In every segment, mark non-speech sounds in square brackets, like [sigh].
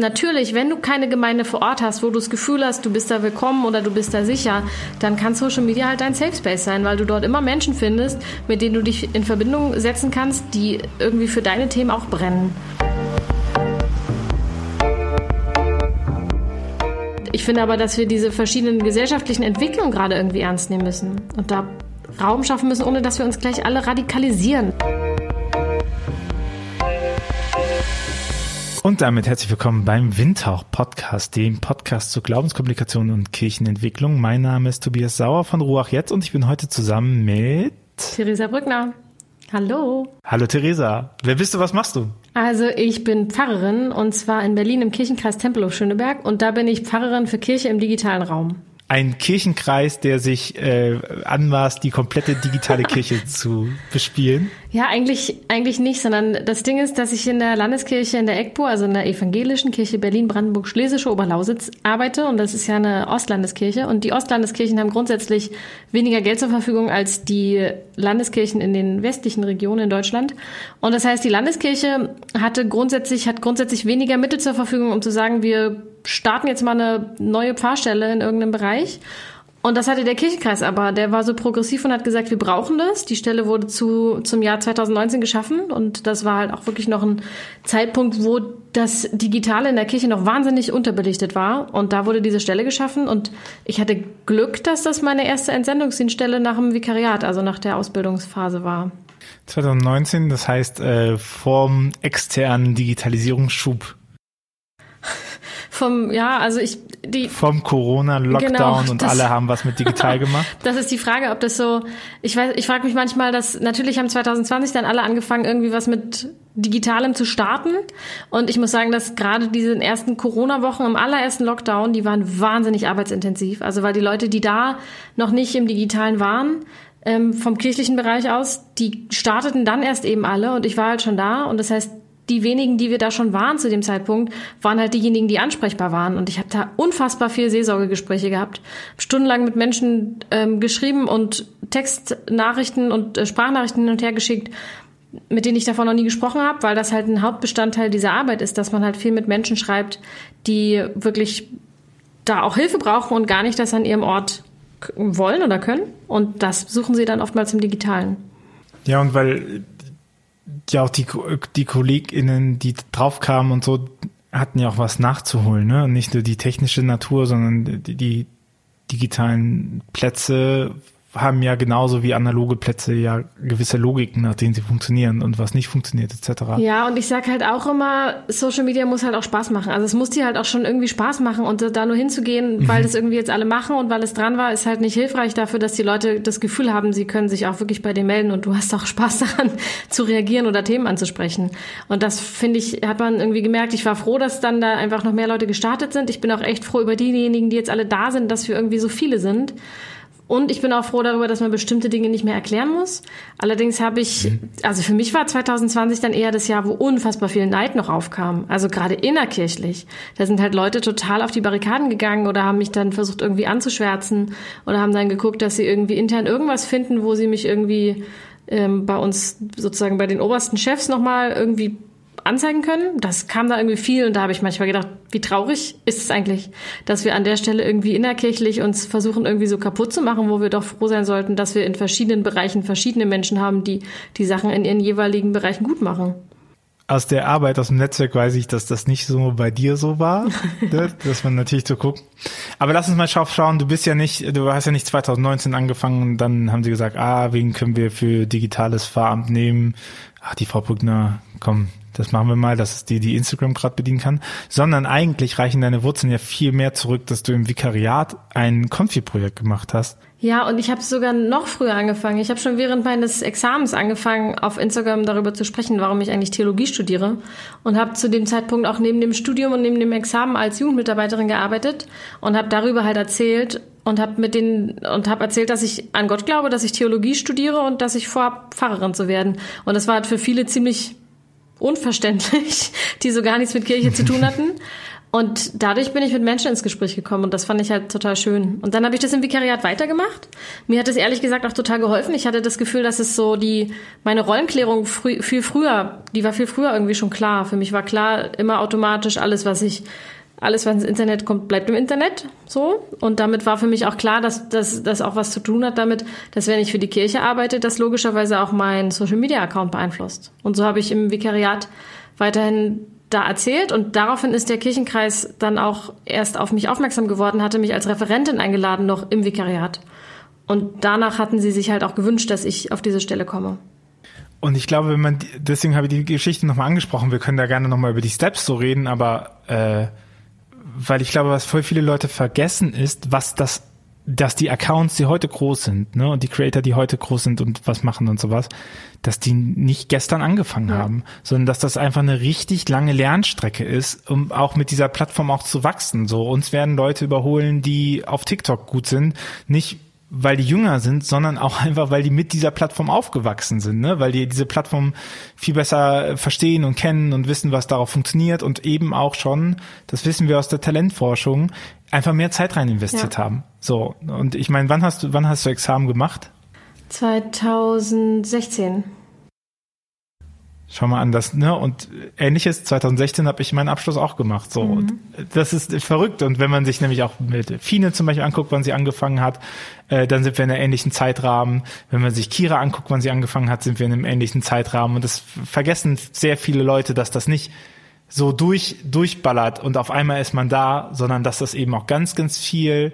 natürlich, wenn du keine Gemeinde vor Ort hast, wo du das Gefühl hast, du bist da willkommen oder du bist da sicher, dann kann Social Media halt dein Safe Space sein, weil du dort immer Menschen findest, mit denen du dich in Verbindung setzen kannst, die irgendwie für deine Themen auch brennen. Ich finde aber, dass wir diese verschiedenen gesellschaftlichen Entwicklungen gerade irgendwie ernst nehmen müssen und da Raum schaffen müssen, ohne dass wir uns gleich alle radikalisieren. Und damit herzlich willkommen beim Windhauch Podcast, dem Podcast zur Glaubenskommunikation und Kirchenentwicklung. Mein Name ist Tobias Sauer von Ruach Jetzt und ich bin heute zusammen mit Theresa Brückner. Hallo. Hallo Theresa. Wer bist du, was machst du? Also ich bin Pfarrerin und zwar in Berlin im Kirchenkreis Tempelhof Schöneberg und da bin ich Pfarrerin für Kirche im digitalen Raum ein Kirchenkreis, der sich äh, anmaßt, die komplette digitale Kirche [laughs] zu bespielen? Ja, eigentlich, eigentlich nicht, sondern das Ding ist, dass ich in der Landeskirche in der EGPO, also in der evangelischen Kirche Berlin-Brandenburg-Schlesische Oberlausitz arbeite. Und das ist ja eine Ostlandeskirche. Und die Ostlandeskirchen haben grundsätzlich weniger Geld zur Verfügung als die Landeskirchen in den westlichen Regionen in Deutschland. Und das heißt, die Landeskirche hatte grundsätzlich, hat grundsätzlich weniger Mittel zur Verfügung, um zu sagen, wir starten jetzt mal eine neue Pfarrstelle in irgendeinem Bereich. Und das hatte der Kirchenkreis aber. Der war so progressiv und hat gesagt, wir brauchen das. Die Stelle wurde zu, zum Jahr 2019 geschaffen. Und das war halt auch wirklich noch ein Zeitpunkt, wo das Digitale in der Kirche noch wahnsinnig unterbelichtet war. Und da wurde diese Stelle geschaffen. Und ich hatte Glück, dass das meine erste Entsendungsdienststelle nach dem Vikariat, also nach der Ausbildungsphase war. 2019, das heißt äh, vorm externen Digitalisierungsschub vom, ja, also ich, die. Vom Corona-Lockdown genau, und alle haben was mit digital [laughs] gemacht. das ist die Frage, ob das so, ich weiß, ich frage mich manchmal, dass, natürlich haben 2020 dann alle angefangen, irgendwie was mit Digitalem zu starten. Und ich muss sagen, dass gerade diese ersten Corona-Wochen im allerersten Lockdown, die waren wahnsinnig arbeitsintensiv. Also, weil die Leute, die da noch nicht im Digitalen waren, ähm, vom kirchlichen Bereich aus, die starteten dann erst eben alle und ich war halt schon da und das heißt, die wenigen, die wir da schon waren zu dem Zeitpunkt, waren halt diejenigen, die ansprechbar waren. Und ich habe da unfassbar viele Seelsorgegespräche gehabt, stundenlang mit Menschen ähm, geschrieben und Textnachrichten und äh, Sprachnachrichten hin und her geschickt, mit denen ich davon noch nie gesprochen habe, weil das halt ein Hauptbestandteil dieser Arbeit ist, dass man halt viel mit Menschen schreibt, die wirklich da auch Hilfe brauchen und gar nicht das an ihrem Ort wollen oder können. Und das suchen sie dann oftmals im Digitalen. Ja, und weil ja auch die, die KollegInnen, die draufkamen und so, hatten ja auch was nachzuholen, ne? nicht nur die technische Natur, sondern die, die digitalen Plätze haben ja genauso wie analoge Plätze ja gewisse Logiken, nach denen sie funktionieren und was nicht funktioniert etc. Ja, und ich sag halt auch immer, Social Media muss halt auch Spaß machen. Also es muss dir halt auch schon irgendwie Spaß machen und da nur hinzugehen, weil mhm. das irgendwie jetzt alle machen und weil es dran war, ist halt nicht hilfreich dafür, dass die Leute das Gefühl haben, sie können sich auch wirklich bei dir melden und du hast auch Spaß [laughs] daran zu reagieren oder Themen anzusprechen. Und das finde ich, hat man irgendwie gemerkt. Ich war froh, dass dann da einfach noch mehr Leute gestartet sind. Ich bin auch echt froh über diejenigen, die jetzt alle da sind, dass wir irgendwie so viele sind. Und ich bin auch froh darüber, dass man bestimmte Dinge nicht mehr erklären muss. Allerdings habe ich, mhm. also für mich war 2020 dann eher das Jahr, wo unfassbar viel Neid noch aufkam. Also gerade innerkirchlich. Da sind halt Leute total auf die Barrikaden gegangen oder haben mich dann versucht irgendwie anzuschwärzen oder haben dann geguckt, dass sie irgendwie intern irgendwas finden, wo sie mich irgendwie ähm, bei uns sozusagen bei den obersten Chefs nochmal irgendwie anzeigen können. Das kam da irgendwie viel und da habe ich manchmal gedacht, wie traurig ist es eigentlich, dass wir an der Stelle irgendwie innerkirchlich uns versuchen irgendwie so kaputt zu machen, wo wir doch froh sein sollten, dass wir in verschiedenen Bereichen verschiedene Menschen haben, die die Sachen in ihren jeweiligen Bereichen gut machen. Aus der Arbeit aus dem Netzwerk weiß ich, dass das nicht so bei dir so war, [laughs] ne? dass man natürlich so guckt. Aber lass uns mal schauen, du bist ja nicht, du hast ja nicht 2019 angefangen und dann haben sie gesagt, ah, wen können wir für digitales Fahramt nehmen? Ach, die Frau Brückner, komm, das machen wir mal, dass es die, die Instagram gerade bedienen kann, sondern eigentlich reichen deine Wurzeln ja viel mehr zurück, dass du im Vikariat ein Konfi-Projekt gemacht hast. Ja, und ich habe sogar noch früher angefangen. Ich habe schon während meines Examens angefangen, auf Instagram darüber zu sprechen, warum ich eigentlich Theologie studiere und habe zu dem Zeitpunkt auch neben dem Studium und neben dem Examen als Jugendmitarbeiterin gearbeitet und habe darüber halt erzählt und habe mit den und habe erzählt, dass ich an Gott glaube, dass ich Theologie studiere und dass ich vorhabe Pfarrerin zu werden. Und das war halt für viele ziemlich unverständlich, [laughs] die so gar nichts mit Kirche zu tun hatten. Und dadurch bin ich mit Menschen ins Gespräch gekommen und das fand ich halt total schön. Und dann habe ich das im Vikariat weitergemacht. Mir hat es ehrlich gesagt auch total geholfen. Ich hatte das Gefühl, dass es so die, meine Rollenklärung frü viel früher, die war viel früher irgendwie schon klar. Für mich war klar, immer automatisch alles, was ich, alles, was ins Internet kommt, bleibt im Internet. So. Und damit war für mich auch klar, dass das auch was zu tun hat damit, dass wenn ich für die Kirche arbeite, das logischerweise auch mein Social Media Account beeinflusst. Und so habe ich im Vikariat weiterhin da erzählt und daraufhin ist der Kirchenkreis dann auch erst auf mich aufmerksam geworden, hatte mich als Referentin eingeladen noch im Vikariat. Und danach hatten sie sich halt auch gewünscht, dass ich auf diese Stelle komme. Und ich glaube, wenn man, deswegen habe ich die Geschichte nochmal angesprochen, wir können da gerne nochmal über die Steps so reden, aber äh, weil ich glaube, was voll viele Leute vergessen ist, was das dass die Accounts, die heute groß sind, ne, und die Creator, die heute groß sind und was machen und sowas, dass die nicht gestern angefangen ja. haben, sondern dass das einfach eine richtig lange Lernstrecke ist, um auch mit dieser Plattform auch zu wachsen. So, uns werden Leute überholen, die auf TikTok gut sind, nicht weil die jünger sind, sondern auch einfach, weil die mit dieser Plattform aufgewachsen sind, ne? weil die diese Plattform viel besser verstehen und kennen und wissen, was darauf funktioniert und eben auch schon, das wissen wir aus der Talentforschung, einfach mehr Zeit rein investiert ja. haben. So und ich meine, wann hast du wann hast du Examen gemacht? 2016. Schau mal an, das, ne, und ähnliches, 2016 habe ich meinen Abschluss auch gemacht. So, mhm. und das ist verrückt. Und wenn man sich nämlich auch mit Fine zum Beispiel anguckt, wann sie angefangen hat, äh, dann sind wir in einem ähnlichen Zeitrahmen. Wenn man sich Kira anguckt, wann sie angefangen hat, sind wir in einem ähnlichen Zeitrahmen. Und das vergessen sehr viele Leute, dass das nicht so durch, durchballert und auf einmal ist man da, sondern dass das eben auch ganz, ganz viel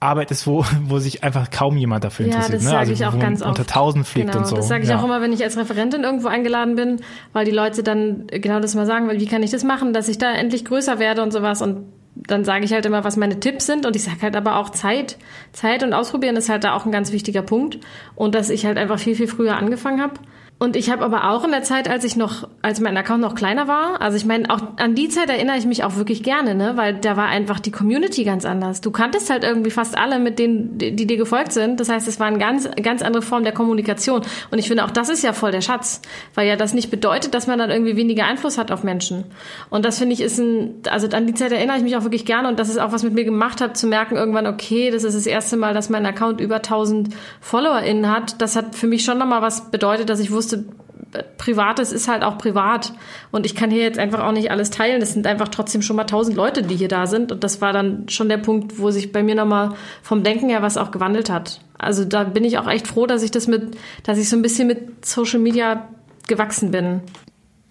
Arbeit ist, wo, [laughs] wo sich einfach kaum jemand dafür ja, interessiert. Das ne? sage also ich auch ganz unter tausend fliegt genau, und so. Das sage ich ja. auch immer, wenn ich als Referentin irgendwo eingeladen bin, weil die Leute dann genau das mal sagen, weil wie kann ich das machen, dass ich da endlich größer werde und sowas und dann sage ich halt immer, was meine Tipps sind und ich sage halt aber auch Zeit. Zeit und Ausprobieren ist halt da auch ein ganz wichtiger Punkt und dass ich halt einfach viel, viel früher angefangen habe und ich habe aber auch in der Zeit, als ich noch, als mein Account noch kleiner war, also ich meine, auch an die Zeit erinnere ich mich auch wirklich gerne, ne? Weil da war einfach die Community ganz anders. Du kanntest halt irgendwie fast alle, mit denen, die, die dir gefolgt sind. Das heißt, es war eine ganz, ganz andere Form der Kommunikation. Und ich finde auch, das ist ja voll der Schatz. Weil ja das nicht bedeutet, dass man dann irgendwie weniger Einfluss hat auf Menschen. Und das finde ich ist ein, also an die Zeit erinnere ich mich auch wirklich gerne und das ist auch was mit mir gemacht hat, zu merken irgendwann, okay, das ist das erste Mal, dass mein Account über 1000 FollowerInnen hat. Das hat für mich schon nochmal was bedeutet, dass ich wusste, wusste, Privates ist halt auch privat. Und ich kann hier jetzt einfach auch nicht alles teilen. Es sind einfach trotzdem schon mal tausend Leute, die hier da sind. Und das war dann schon der Punkt, wo sich bei mir nochmal vom Denken her was auch gewandelt hat. Also da bin ich auch echt froh, dass ich das mit, dass ich so ein bisschen mit Social Media gewachsen bin.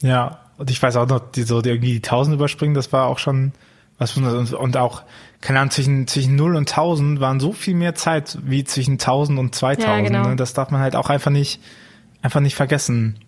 Ja, und ich weiß auch noch, die so die irgendwie die tausend überspringen, das war auch schon was und, und auch keine Ahnung, zwischen, zwischen 0 und 1000 waren so viel mehr Zeit wie zwischen 1000 und 2000. Ja, genau. Ne? Das darf man halt auch einfach nicht, einfach nicht vergessen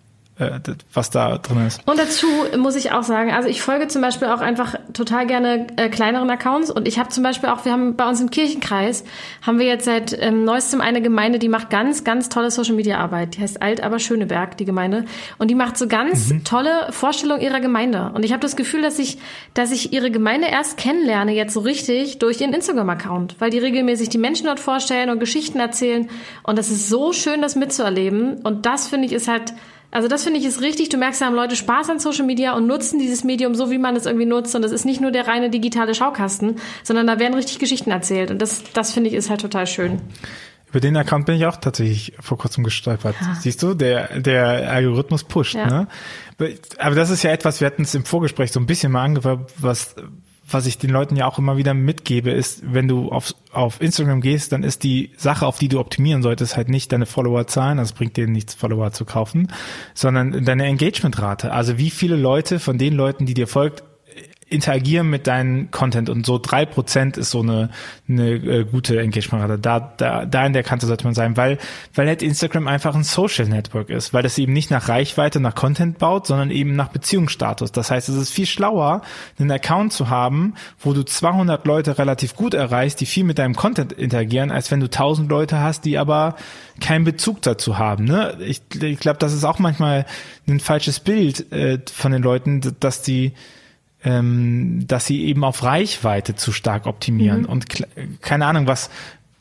was da drin ist. Und dazu muss ich auch sagen, also ich folge zum Beispiel auch einfach total gerne äh, kleineren Accounts und ich habe zum Beispiel auch, wir haben bei uns im Kirchenkreis, haben wir jetzt seit ähm, neuestem eine Gemeinde, die macht ganz, ganz tolle Social Media Arbeit. Die heißt Alt aber Schöneberg, die Gemeinde. Und die macht so ganz mhm. tolle Vorstellungen ihrer Gemeinde. Und ich habe das Gefühl, dass ich, dass ich ihre Gemeinde erst kennenlerne, jetzt so richtig, durch ihren Instagram-Account, weil die regelmäßig die Menschen dort vorstellen und Geschichten erzählen. Und das ist so schön, das mitzuerleben. Und das finde ich ist halt also das finde ich ist richtig. Du merkst, da haben Leute Spaß an Social Media und nutzen dieses Medium so, wie man es irgendwie nutzt. Und das ist nicht nur der reine digitale Schaukasten, sondern da werden richtig Geschichten erzählt. Und das, das finde ich ist halt total schön. Über den Account bin ich auch tatsächlich vor kurzem gestolpert. Ja. Siehst du, der, der Algorithmus pusht. Ja. Ne? Aber das ist ja etwas, wir hatten es im Vorgespräch so ein bisschen mal angefangen, was was ich den Leuten ja auch immer wieder mitgebe, ist, wenn du auf, auf Instagram gehst, dann ist die Sache, auf die du optimieren solltest, halt nicht deine Followerzahlen, das bringt dir nichts, Follower zu kaufen, sondern deine Engagementrate. Also wie viele Leute von den Leuten, die dir folgt, interagieren mit deinem Content und so drei Prozent ist so eine, eine äh, gute Engagementrate. Da, da, da in der Kante sollte man sein, weil, weil halt Instagram einfach ein Social Network ist, weil das eben nicht nach Reichweite, nach Content baut, sondern eben nach Beziehungsstatus. Das heißt, es ist viel schlauer, einen Account zu haben, wo du 200 Leute relativ gut erreichst, die viel mit deinem Content interagieren, als wenn du 1000 Leute hast, die aber keinen Bezug dazu haben. Ne? Ich, ich glaube, das ist auch manchmal ein falsches Bild äh, von den Leuten, dass die ähm, dass sie eben auf Reichweite zu stark optimieren. Mhm. Und keine Ahnung, was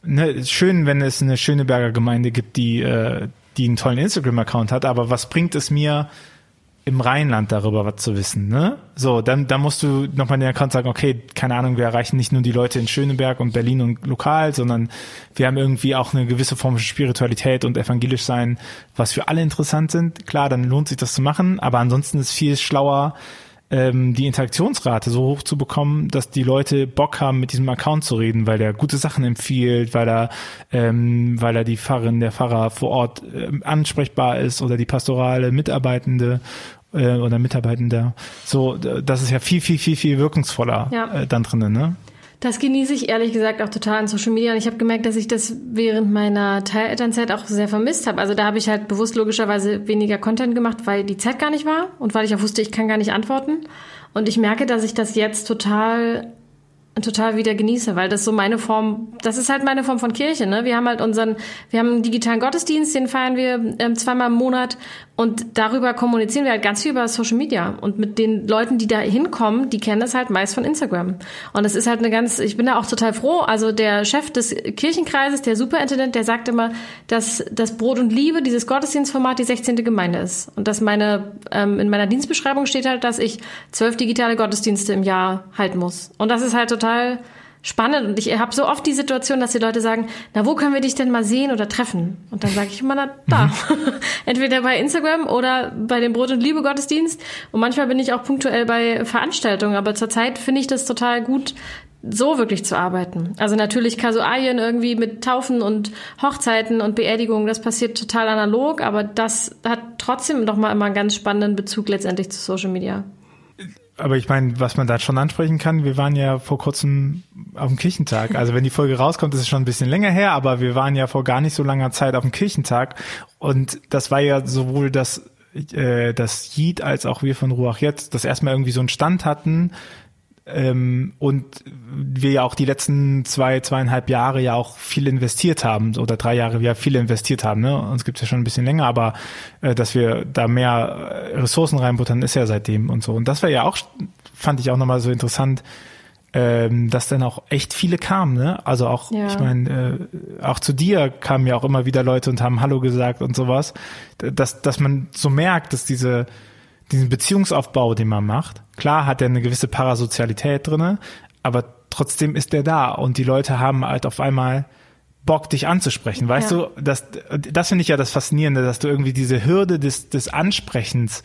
ne, schön, wenn es eine Schöneberger Gemeinde gibt, die, äh, die einen tollen Instagram-Account hat, aber was bringt es mir, im Rheinland darüber was zu wissen, ne? So, dann, dann musst du nochmal in den Account sagen, okay, keine Ahnung, wir erreichen nicht nur die Leute in Schöneberg und Berlin und lokal, sondern wir haben irgendwie auch eine gewisse Form von Spiritualität und evangelisch sein, was für alle interessant sind. Klar, dann lohnt sich das zu machen, aber ansonsten ist viel schlauer, ähm, die Interaktionsrate so hoch zu bekommen, dass die Leute Bock haben, mit diesem Account zu reden, weil der gute Sachen empfiehlt, weil er, ähm, weil er die Pfarrerin, der Pfarrer vor Ort äh, ansprechbar ist oder die pastorale Mitarbeitende äh, oder Mitarbeitender. So, das ist ja viel, viel, viel, viel wirkungsvoller ja. äh, dann drinnen, ne? Das genieße ich ehrlich gesagt auch total an Social Media und ich habe gemerkt, dass ich das während meiner Teilelternzeit auch sehr vermisst habe. Also da habe ich halt bewusst logischerweise weniger Content gemacht, weil die Zeit gar nicht war und weil ich auch wusste, ich kann gar nicht antworten. Und ich merke, dass ich das jetzt total total wieder genieße, weil das so meine Form, das ist halt meine Form von Kirche. Ne? Wir haben halt unseren, wir haben einen digitalen Gottesdienst, den feiern wir ähm, zweimal im Monat und darüber kommunizieren wir halt ganz viel über Social Media und mit den Leuten, die da hinkommen, die kennen das halt meist von Instagram. Und das ist halt eine ganz, ich bin da auch total froh. Also der Chef des Kirchenkreises, der Superintendent, der sagt immer, dass das Brot und Liebe, dieses Gottesdienstformat, die 16. Gemeinde ist und dass meine ähm, in meiner Dienstbeschreibung steht halt, dass ich zwölf digitale Gottesdienste im Jahr halten muss. Und das ist halt total spannend und ich habe so oft die Situation, dass die Leute sagen, na, wo können wir dich denn mal sehen oder treffen? Und dann sage ich immer, na, da. Mhm. [laughs] Entweder bei Instagram oder bei dem Brot- und Liebe-Gottesdienst. Und manchmal bin ich auch punktuell bei Veranstaltungen, aber zurzeit finde ich das total gut, so wirklich zu arbeiten. Also natürlich Kasualien irgendwie mit Taufen und Hochzeiten und Beerdigungen, das passiert total analog, aber das hat trotzdem noch mal immer einen ganz spannenden Bezug letztendlich zu Social Media aber ich meine, was man da schon ansprechen kann, wir waren ja vor kurzem auf dem Kirchentag. [laughs] Also wenn die Folge rauskommt, ist es schon ein bisschen länger her, aber wir waren ja vor gar nicht so langer Zeit auf dem Kirchentag. Und das war ja sowohl das, äh, das Jid als auch wir von Ruach jetzt, das erstmal irgendwie so einen Stand hatten, ähm, und wir ja auch die letzten zwei, zweieinhalb Jahre ja auch viel investiert haben, oder drei Jahre wir viel investiert haben, ne? Uns gibt's ja schon ein bisschen länger, aber äh, dass wir da mehr Ressourcen reinbuttern, ist ja seitdem und so. Und das war ja auch, fand ich auch nochmal so interessant, ähm, dass dann auch echt viele kamen, ne? Also auch, ja. ich meine, äh, auch zu dir kamen ja auch immer wieder Leute und haben Hallo gesagt und sowas. Dass, dass man so merkt, dass diese diesen Beziehungsaufbau, den man macht, klar hat er eine gewisse Parasozialität drinne, aber trotzdem ist der da und die Leute haben halt auf einmal Bock, dich anzusprechen. Weißt ja. du, das, das finde ich ja das Faszinierende, dass du irgendwie diese Hürde des, des Ansprechens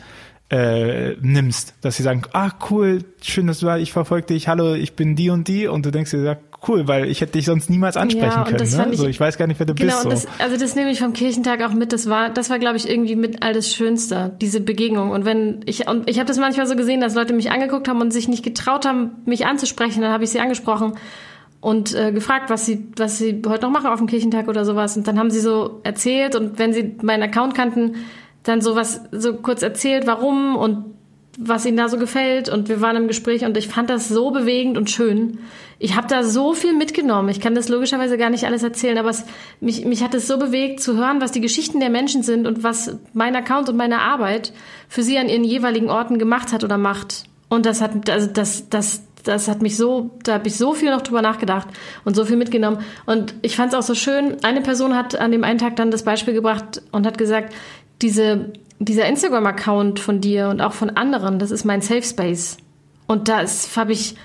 äh, nimmst, dass sie sagen, ah cool, schön, dass du da, ich verfolge dich, hallo, ich bin die und die und du denkst dir, ja, cool, weil ich hätte dich sonst niemals ansprechen ja, können. Ne? Ich, so, ich weiß gar nicht, wer du genau, bist. So. Das, also das nehme ich vom Kirchentag auch mit. Das war, das war, glaube ich, irgendwie mit all das Schönste, diese Begegnung. Und wenn ich und ich habe das manchmal so gesehen, dass Leute mich angeguckt haben und sich nicht getraut haben, mich anzusprechen, dann habe ich sie angesprochen und äh, gefragt, was sie, was sie heute noch machen auf dem Kirchentag oder sowas. Und dann haben sie so erzählt und wenn sie meinen Account kannten, dann sowas so kurz erzählt, warum und was ihnen da so gefällt. Und wir waren im Gespräch und ich fand das so bewegend und schön. Ich habe da so viel mitgenommen. Ich kann das logischerweise gar nicht alles erzählen, aber es, mich, mich hat es so bewegt zu hören, was die Geschichten der Menschen sind und was mein Account und meine Arbeit für sie an ihren jeweiligen Orten gemacht hat oder macht. Und das hat, also das, das, das hat mich so, da habe ich so viel noch drüber nachgedacht und so viel mitgenommen. Und ich fand es auch so schön. Eine Person hat an dem einen Tag dann das Beispiel gebracht und hat gesagt, diese, dieser Instagram-Account von dir und auch von anderen, das ist mein Safe Space. Und das habe ich,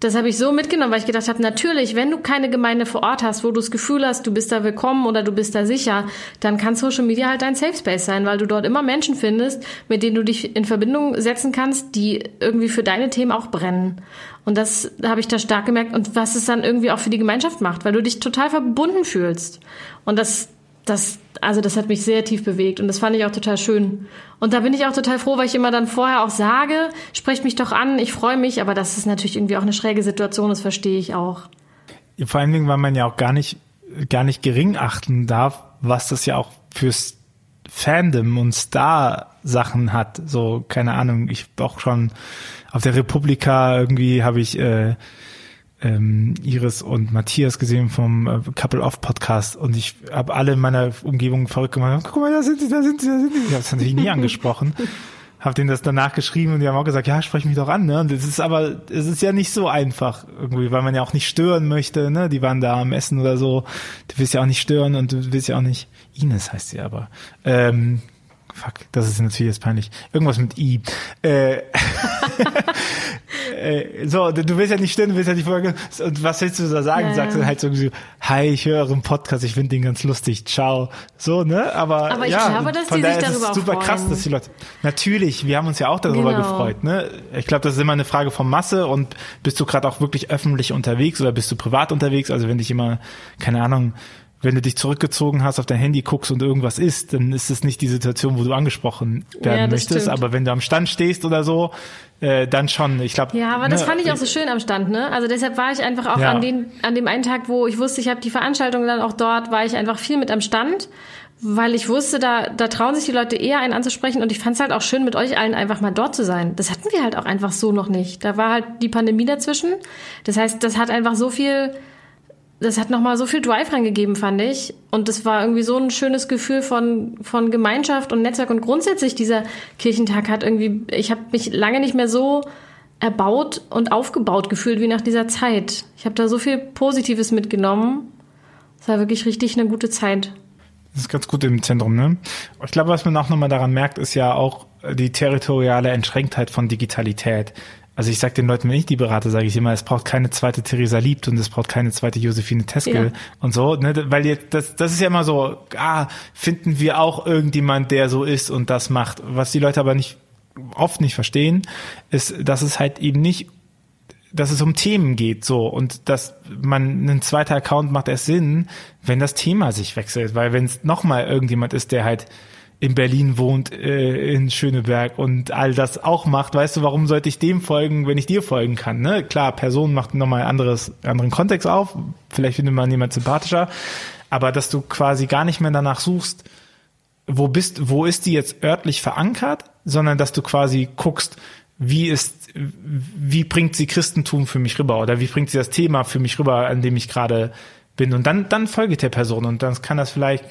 das habe ich so mitgenommen, weil ich gedacht habe, natürlich, wenn du keine Gemeinde vor Ort hast, wo du das Gefühl hast, du bist da willkommen oder du bist da sicher, dann kann Social Media halt dein Safe Space sein, weil du dort immer Menschen findest, mit denen du dich in Verbindung setzen kannst, die irgendwie für deine Themen auch brennen. Und das habe ich da stark gemerkt und was es dann irgendwie auch für die Gemeinschaft macht, weil du dich total verbunden fühlst. Und das, das, also das hat mich sehr tief bewegt und das fand ich auch total schön. Und da bin ich auch total froh, weil ich immer dann vorher auch sage, sprecht mich doch an, ich freue mich, aber das ist natürlich irgendwie auch eine schräge Situation, das verstehe ich auch. Vor allen Dingen, weil man ja auch gar nicht, gar nicht gering achten darf, was das ja auch fürs Fandom und Star-Sachen hat. So, keine Ahnung, ich auch schon auf der Republika irgendwie habe ich äh, ähm, Iris und Matthias gesehen vom äh, Couple Off Podcast und ich habe alle in meiner Umgebung verrückt gemacht. Guck mal, da sind sie, da sind sie, da sind sie. Ich habe es natürlich nie angesprochen. [laughs] Hab denen das danach geschrieben und die haben auch gesagt, ja, sprech mich doch an, ne? Und es ist aber, es ist ja nicht so einfach irgendwie, weil man ja auch nicht stören möchte, ne? Die waren da am Essen oder so. Du willst ja auch nicht stören und du willst ja auch nicht, Ines heißt sie aber, ähm, fuck, das ist natürlich jetzt peinlich. Irgendwas mit I. Äh, [laughs] äh, so, du willst ja nicht stimmen, du willst ja nicht folgen. Und was willst du da sagen? Ja, Sagst du halt so, hi, ich höre euren Podcast, ich finde den ganz lustig, ciao. So, ne? Aber, Aber ich ja, glaube, dass die sich darüber ist es super freuen. krass, dass die Leute, natürlich, wir haben uns ja auch darüber genau. gefreut, ne? Ich glaube, das ist immer eine Frage von Masse und bist du gerade auch wirklich öffentlich unterwegs oder bist du privat unterwegs? Also wenn dich immer, keine Ahnung, wenn du dich zurückgezogen hast, auf dein Handy guckst und irgendwas isst, dann ist es nicht die Situation, wo du angesprochen werden ja, möchtest. Stimmt. Aber wenn du am Stand stehst oder so, äh, dann schon. Ich glaube. Ja, aber ne, das fand ich auch so schön am Stand, ne? Also deshalb war ich einfach auch ja. an den an dem einen Tag, wo ich wusste, ich habe die Veranstaltung dann auch dort, war ich einfach viel mit am Stand, weil ich wusste, da da trauen sich die Leute eher einen anzusprechen und ich fand es halt auch schön, mit euch allen einfach mal dort zu sein. Das hatten wir halt auch einfach so noch nicht. Da war halt die Pandemie dazwischen. Das heißt, das hat einfach so viel das hat nochmal so viel Drive reingegeben, fand ich. Und das war irgendwie so ein schönes Gefühl von, von Gemeinschaft und Netzwerk. Und grundsätzlich dieser Kirchentag hat irgendwie, ich habe mich lange nicht mehr so erbaut und aufgebaut gefühlt wie nach dieser Zeit. Ich habe da so viel Positives mitgenommen. Es war wirklich richtig eine gute Zeit. Das ist ganz gut im Zentrum, ne? Ich glaube, was man auch nochmal daran merkt, ist ja auch die territoriale Entschränktheit von Digitalität. Also ich sage den Leuten, wenn ich die berate, sage ich immer, es braucht keine zweite Theresa Liebt und es braucht keine zweite Josephine Teskel ja. und so, ne? weil jetzt, das, das ist ja immer so, ah, finden wir auch irgendjemand, der so ist und das macht. Was die Leute aber nicht oft nicht verstehen, ist, dass es halt eben nicht dass es um Themen geht, so und dass man einen zweiten Account macht erst Sinn, wenn das Thema sich wechselt, weil wenn es nochmal irgendjemand ist, der halt in Berlin wohnt, äh, in Schöneberg und all das auch macht, weißt du, warum sollte ich dem folgen, wenn ich dir folgen kann? Ne? Klar, Person macht nochmal anderes, anderen Kontext auf, vielleicht findet man jemand sympathischer, aber dass du quasi gar nicht mehr danach suchst, wo bist, wo ist die jetzt örtlich verankert, sondern dass du quasi guckst, wie ist, wie bringt sie Christentum für mich rüber oder wie bringt sie das Thema für mich rüber, an dem ich gerade bin und dann, dann folge ich der Person und dann kann das vielleicht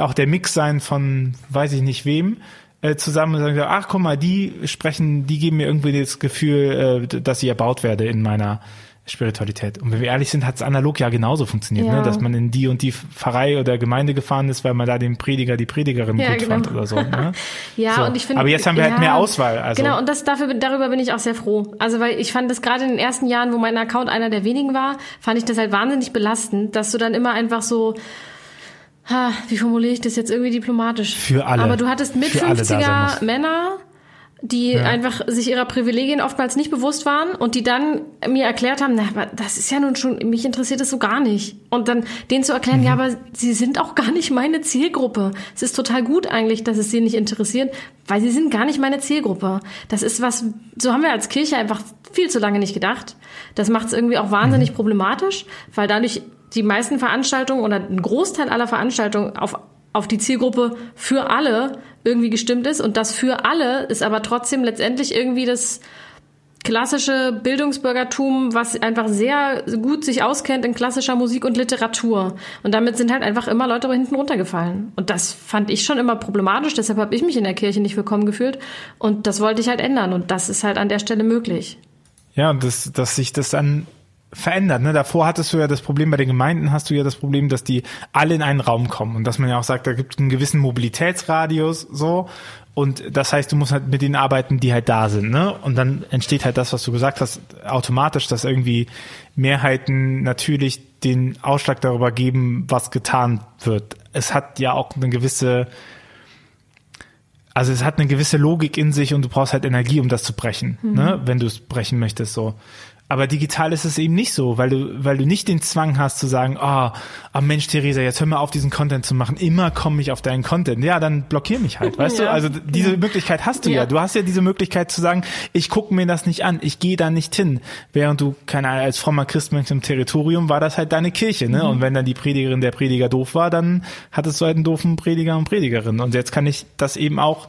auch der Mix sein von weiß ich nicht wem, äh, zusammen und sagen, ach guck mal, die sprechen, die geben mir irgendwie das Gefühl, äh, dass ich erbaut werde in meiner Spiritualität. Und wenn wir ehrlich sind, hat es analog ja genauso funktioniert, ne? ja. ne? dass man in die und die Pfarrei oder Gemeinde gefahren ist, weil man da den Prediger, die Predigerin ja, gut genau. fand oder so. Ne? [laughs] ja, so. und ich finde. Aber jetzt haben wir halt ja, halt mehr Auswahl. Also. Genau, und das dafür, darüber bin ich auch sehr froh. Also weil ich fand das gerade in den ersten Jahren, wo mein Account einer der wenigen war, fand ich das halt wahnsinnig belastend, dass du dann immer einfach so ha, wie formuliere ich das jetzt irgendwie diplomatisch? Für alle. Aber du hattest mit 50er Männer, die ja. einfach sich ihrer Privilegien oftmals nicht bewusst waren und die dann mir erklärt haben, na, aber das ist ja nun schon, mich interessiert das so gar nicht. Und dann denen zu erklären, mhm. ja, aber sie sind auch gar nicht meine Zielgruppe. Es ist total gut eigentlich, dass es sie nicht interessiert, weil sie sind gar nicht meine Zielgruppe. Das ist was, so haben wir als Kirche einfach viel zu lange nicht gedacht. Das macht es irgendwie auch wahnsinnig mhm. problematisch, weil dadurch die meisten Veranstaltungen oder ein Großteil aller Veranstaltungen auf, auf die Zielgruppe für alle irgendwie gestimmt ist. Und das für alle ist aber trotzdem letztendlich irgendwie das klassische Bildungsbürgertum, was einfach sehr gut sich auskennt in klassischer Musik und Literatur. Und damit sind halt einfach immer Leute hinten runtergefallen. Und das fand ich schon immer problematisch. Deshalb habe ich mich in der Kirche nicht willkommen gefühlt. Und das wollte ich halt ändern. Und das ist halt an der Stelle möglich. Ja, dass, dass sich das dann verändert. Ne? Davor hattest du ja das Problem bei den Gemeinden, hast du ja das Problem, dass die alle in einen Raum kommen und dass man ja auch sagt, da gibt es einen gewissen Mobilitätsradius so und das heißt, du musst halt mit denen arbeiten, die halt da sind. Ne? Und dann entsteht halt das, was du gesagt hast, automatisch, dass irgendwie Mehrheiten natürlich den Ausschlag darüber geben, was getan wird. Es hat ja auch eine gewisse also es hat eine gewisse Logik in sich und du brauchst halt Energie, um das zu brechen, mhm. ne? wenn du es brechen möchtest so. Aber digital ist es eben nicht so, weil du, weil du nicht den Zwang hast zu sagen, ah, oh, oh Mensch, Theresa, jetzt hör mal auf, diesen Content zu machen. Immer komme ich auf deinen Content. Ja, dann blockier mich halt, weißt ja. du? Also diese ja. Möglichkeit hast du ja. ja. Du hast ja diese Möglichkeit zu sagen, ich gucke mir das nicht an, ich gehe da nicht hin. Während du, keine Ahnung, als frommer Christmensch im Territorium war das halt deine Kirche, ne? Mhm. Und wenn dann die Predigerin der Prediger doof war, dann hattest du halt einen doofen Prediger und Predigerin. Und jetzt kann ich das eben auch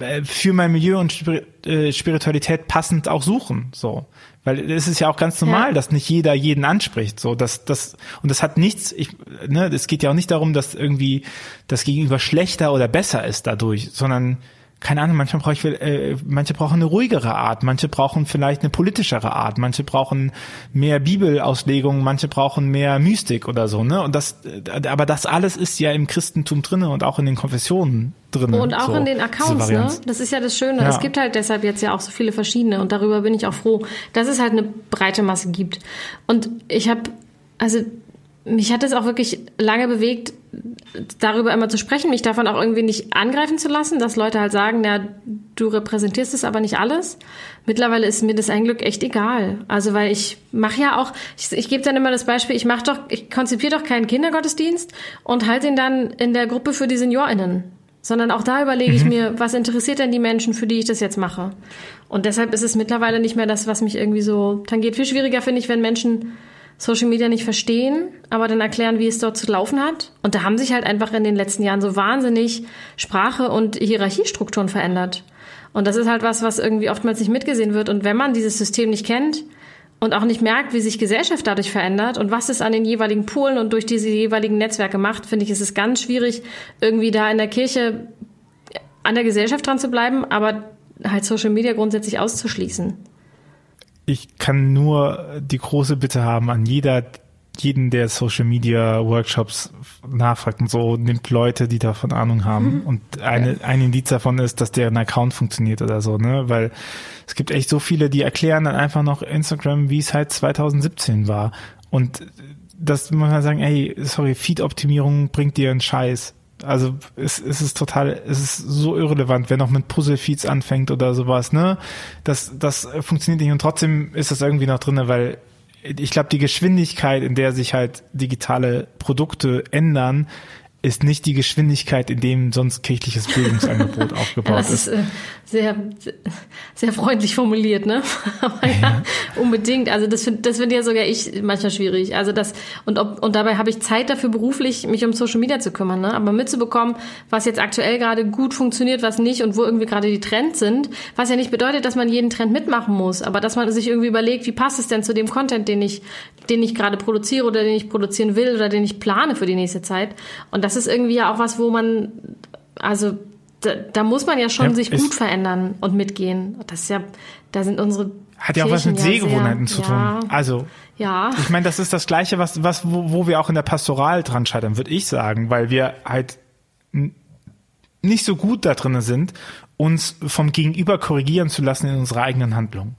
äh, für mein Milieu und äh, Spiritualität passend auch suchen, so. Weil es ist ja auch ganz normal, ja. dass nicht jeder jeden anspricht. So, dass das und das hat nichts. Ich, ne, es geht ja auch nicht darum, dass irgendwie das Gegenüber schlechter oder besser ist dadurch, sondern keine Ahnung, manchmal brauche ich, äh, manche brauchen eine ruhigere Art, manche brauchen vielleicht eine politischere Art, manche brauchen mehr Bibelauslegung, manche brauchen mehr Mystik oder so, ne? Und das, äh, aber das alles ist ja im Christentum drinne und auch in den Konfessionen drinne. Und auch so, in den Accounts, ne? Das ist ja das Schöne. Ja. Es gibt halt deshalb jetzt ja auch so viele verschiedene und darüber bin ich auch froh, dass es halt eine breite Masse gibt. Und ich habe, also mich hat es auch wirklich lange bewegt, darüber immer zu sprechen, mich davon auch irgendwie nicht angreifen zu lassen, dass Leute halt sagen, na, du repräsentierst es aber nicht alles. Mittlerweile ist mir das ein Glück echt egal. Also weil ich mache ja auch, ich, ich gebe dann immer das Beispiel, ich mache doch, ich konzipiere doch keinen Kindergottesdienst und halte ihn dann in der Gruppe für die SeniorInnen. Sondern auch da überlege mhm. ich mir, was interessiert denn die Menschen, für die ich das jetzt mache? Und deshalb ist es mittlerweile nicht mehr das, was mich irgendwie so tangiert. Viel schwieriger finde ich, wenn Menschen Social Media nicht verstehen, aber dann erklären, wie es dort zu laufen hat. Und da haben sich halt einfach in den letzten Jahren so wahnsinnig Sprache und Hierarchiestrukturen verändert. Und das ist halt was, was irgendwie oftmals nicht mitgesehen wird. Und wenn man dieses System nicht kennt und auch nicht merkt, wie sich Gesellschaft dadurch verändert und was es an den jeweiligen Polen und durch diese jeweiligen Netzwerke macht, finde ich, ist es ganz schwierig, irgendwie da in der Kirche an der Gesellschaft dran zu bleiben, aber halt Social Media grundsätzlich auszuschließen ich kann nur die große Bitte haben an jeder, jeden, der Social Media Workshops nachfragt und so, nimmt Leute, die davon Ahnung haben. Mhm. Und eine, ja. ein Indiz davon ist, dass deren Account funktioniert oder so, ne? Weil es gibt echt so viele, die erklären dann einfach noch Instagram, wie es halt 2017 war. Und das muss man sagen, ey, sorry, Feed-Optimierung bringt dir einen Scheiß. Also es, es ist total, es ist so irrelevant, wer noch mit Puzzle-Feeds anfängt oder sowas, ne? Das, das funktioniert nicht und trotzdem ist das irgendwie noch drinne, weil ich glaube, die Geschwindigkeit, in der sich halt digitale Produkte ändern, ist nicht die Geschwindigkeit, in dem sonst kirchliches Bildungsangebot [laughs] aufgebaut ja, das ist. Äh, sehr, sehr freundlich formuliert, ne? [laughs] Aber ja, ja, unbedingt. Also das finde das finde ja sogar ich manchmal schwierig. Also das und ob, und dabei habe ich Zeit dafür beruflich, mich um Social Media zu kümmern, ne? Aber mitzubekommen, was jetzt aktuell gerade gut funktioniert, was nicht und wo irgendwie gerade die Trends sind, was ja nicht bedeutet, dass man jeden Trend mitmachen muss, aber dass man sich irgendwie überlegt, wie passt es denn zu dem Content, den ich, den ich gerade produziere oder den ich produzieren will oder den ich plane für die nächste Zeit. Und das ist irgendwie ja auch was, wo man also da, da muss man ja schon ja, sich gut verändern und mitgehen. Das ist ja, da sind unsere hat ja auch was mit Sehgewohnheiten sehr, zu tun. Ja, also, ja. ich meine, das ist das Gleiche, was, was, wo, wo wir auch in der Pastoral dran scheitern, würde ich sagen, weil wir halt nicht so gut da drin sind, uns vom Gegenüber korrigieren zu lassen in unserer eigenen Handlung.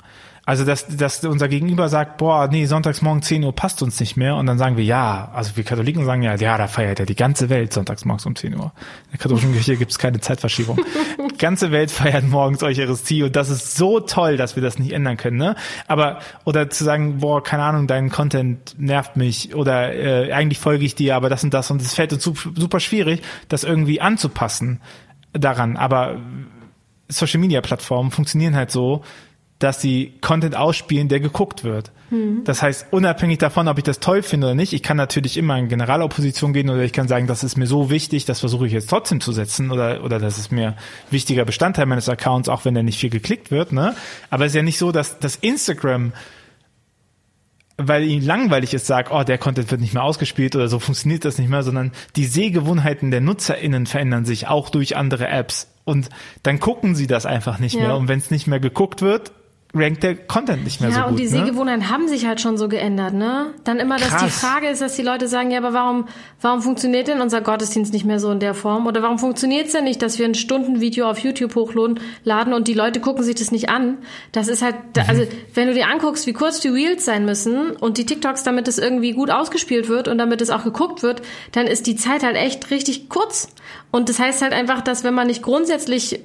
Also, dass, dass unser Gegenüber sagt, boah, nee, sonntags morgen 10 Uhr passt uns nicht mehr. Und dann sagen wir, ja, also wir Katholiken sagen ja, ja, da feiert ja die ganze Welt sonntags morgens um 10 Uhr. In der katholischen Kirche gibt es keine Zeitverschiebung. die ganze Welt feiert morgens Eucharistie und das ist so toll, dass wir das nicht ändern können. Ne? Aber, oder zu sagen, boah, keine Ahnung, dein Content nervt mich oder äh, eigentlich folge ich dir, aber das und das und es fällt uns super schwierig, das irgendwie anzupassen daran. Aber Social Media Plattformen funktionieren halt so, dass sie Content ausspielen, der geguckt wird. Mhm. Das heißt, unabhängig davon, ob ich das toll finde oder nicht, ich kann natürlich immer in Generalopposition gehen oder ich kann sagen, das ist mir so wichtig, das versuche ich jetzt trotzdem zu setzen oder, oder das ist mir wichtiger Bestandteil meines Accounts, auch wenn der nicht viel geklickt wird. Ne? Aber es ist ja nicht so, dass das Instagram weil ihn langweilig ist, sagt, oh, der Content wird nicht mehr ausgespielt oder so funktioniert das nicht mehr, sondern die Sehgewohnheiten der NutzerInnen verändern sich auch durch andere Apps. Und dann gucken sie das einfach nicht ja. mehr. Und wenn es nicht mehr geguckt wird, rankt der Content nicht mehr ja, so gut. Ja, und die ne? Sehgewohnheiten haben sich halt schon so geändert, ne? Dann immer, dass Krass. die Frage ist, dass die Leute sagen, ja, aber warum, warum funktioniert denn unser Gottesdienst nicht mehr so in der Form? Oder warum funktioniert es denn nicht, dass wir ein Stundenvideo auf YouTube hochladen laden und die Leute gucken sich das nicht an? Das ist halt, mhm. also wenn du dir anguckst, wie kurz die Reels sein müssen und die TikToks, damit es irgendwie gut ausgespielt wird und damit es auch geguckt wird, dann ist die Zeit halt echt richtig kurz. Und das heißt halt einfach, dass wenn man nicht grundsätzlich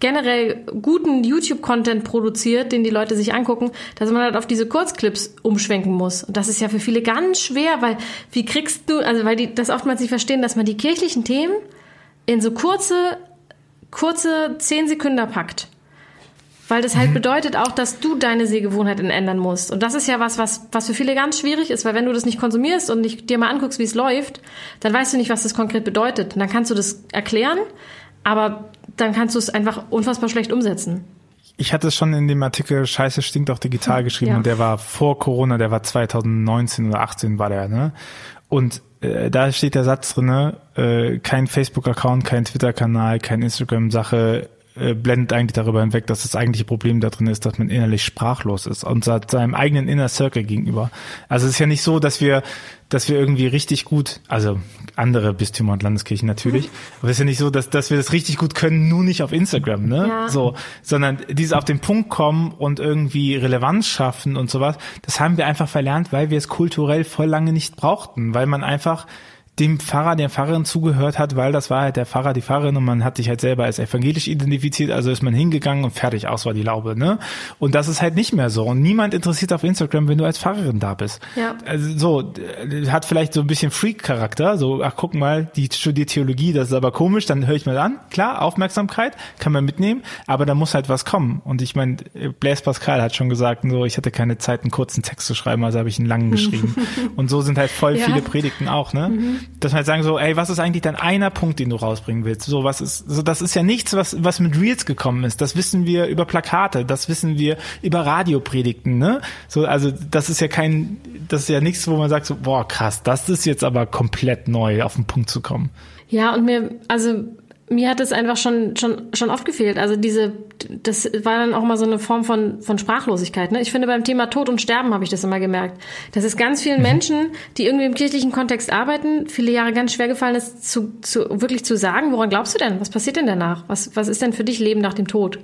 generell guten YouTube-Content produziert, den die Leute sich angucken, dass man halt auf diese Kurzclips umschwenken muss. Und das ist ja für viele ganz schwer, weil wie kriegst du, also weil die das oftmals nicht verstehen, dass man die kirchlichen Themen in so kurze, kurze zehn Sekunden packt. Weil das halt mhm. bedeutet auch, dass du deine Sehgewohnheiten ändern musst. Und das ist ja was, was, was für viele ganz schwierig ist, weil wenn du das nicht konsumierst und nicht dir mal anguckst, wie es läuft, dann weißt du nicht, was das konkret bedeutet. Und dann kannst du das erklären, aber dann kannst du es einfach unfassbar schlecht umsetzen. Ich hatte es schon in dem Artikel Scheiße stinkt auch digital geschrieben ja. und der war vor Corona, der war 2019 oder 18 war der, ne? Und äh, da steht der Satz drinne, äh, kein Facebook-Account, kein Twitter-Kanal, kein Instagram-Sache äh, blendet eigentlich darüber hinweg, dass das eigentliche Problem da drin ist, dass man innerlich sprachlos ist und seinem eigenen Inner Circle gegenüber. Also es ist ja nicht so, dass wir, dass wir irgendwie richtig gut, also andere Bistümer und Landeskirchen natürlich, mhm. aber es ist ja nicht so, dass, dass wir das richtig gut können, nur nicht auf Instagram, ne? Ja. So, sondern dieses auf den Punkt kommen und irgendwie Relevanz schaffen und sowas, das haben wir einfach verlernt, weil wir es kulturell voll lange nicht brauchten, weil man einfach dem Pfarrer, der Pfarrerin zugehört hat, weil das war halt der Pfarrer, die Pfarrerin und man hat sich halt selber als evangelisch identifiziert, also ist man hingegangen und fertig aus war die Laube, ne? Und das ist halt nicht mehr so und niemand interessiert auf Instagram, wenn du als Pfarrerin da bist. Ja. Also so hat vielleicht so ein bisschen Freak-Charakter, so ach guck mal, die studiert Theologie, das ist aber komisch, dann höre ich mal an. Klar, Aufmerksamkeit kann man mitnehmen, aber da muss halt was kommen. Und ich meine, Blaise Pascal hat schon gesagt, so ich hatte keine Zeit, einen kurzen Text zu schreiben, also habe ich einen langen [laughs] geschrieben. und so sind halt voll ja. viele Predigten auch, ne? Mhm dass man halt sagen so, ey, was ist eigentlich dein einer Punkt, den du rausbringen willst? So, was ist, so, das ist ja nichts, was, was mit Reels gekommen ist. Das wissen wir über Plakate, das wissen wir über Radiopredigten, ne? So, also, das ist ja kein, das ist ja nichts, wo man sagt so, boah, krass, das ist jetzt aber komplett neu, auf den Punkt zu kommen. Ja, und mir, also, mir hat es einfach schon, schon, schon oft gefehlt. Also diese, das war dann auch mal so eine Form von, von Sprachlosigkeit. Ne? Ich finde, beim Thema Tod und Sterben habe ich das immer gemerkt. Dass es ganz vielen mhm. Menschen, die irgendwie im kirchlichen Kontext arbeiten, viele Jahre ganz schwer gefallen ist, zu, zu, wirklich zu sagen, woran glaubst du denn? Was passiert denn danach? Was, was ist denn für dich Leben nach dem Tod?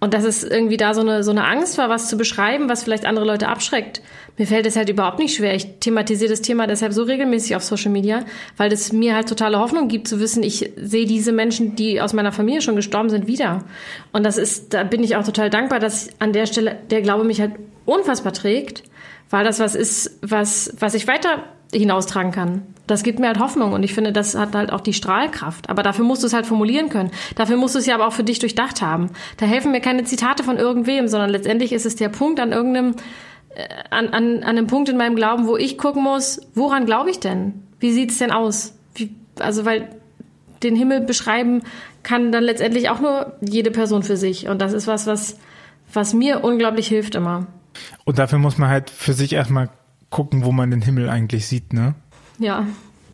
Und dass es irgendwie da so eine, so eine Angst war, was zu beschreiben, was vielleicht andere Leute abschreckt. Mir fällt es halt überhaupt nicht schwer. Ich thematisiere das Thema deshalb so regelmäßig auf Social Media, weil das mir halt totale Hoffnung gibt, zu wissen, ich sehe diese Menschen, die aus meiner Familie schon gestorben sind, wieder. Und das ist, da bin ich auch total dankbar, dass an der Stelle der Glaube mich halt unfassbar trägt, weil das was ist, was, was ich weiter hinaustragen kann. Das gibt mir halt Hoffnung und ich finde, das hat halt auch die Strahlkraft. Aber dafür musst du es halt formulieren können. Dafür musst du es ja aber auch für dich durchdacht haben. Da helfen mir keine Zitate von irgendwem, sondern letztendlich ist es der Punkt an irgendeinem, an, an, an einem Punkt in meinem Glauben, wo ich gucken muss, woran glaube ich denn? Wie sieht's denn aus? Wie, also, weil den Himmel beschreiben kann dann letztendlich auch nur jede Person für sich. Und das ist was, was, was mir unglaublich hilft immer. Und dafür muss man halt für sich erstmal gucken, wo man den Himmel eigentlich sieht, ne? Ja.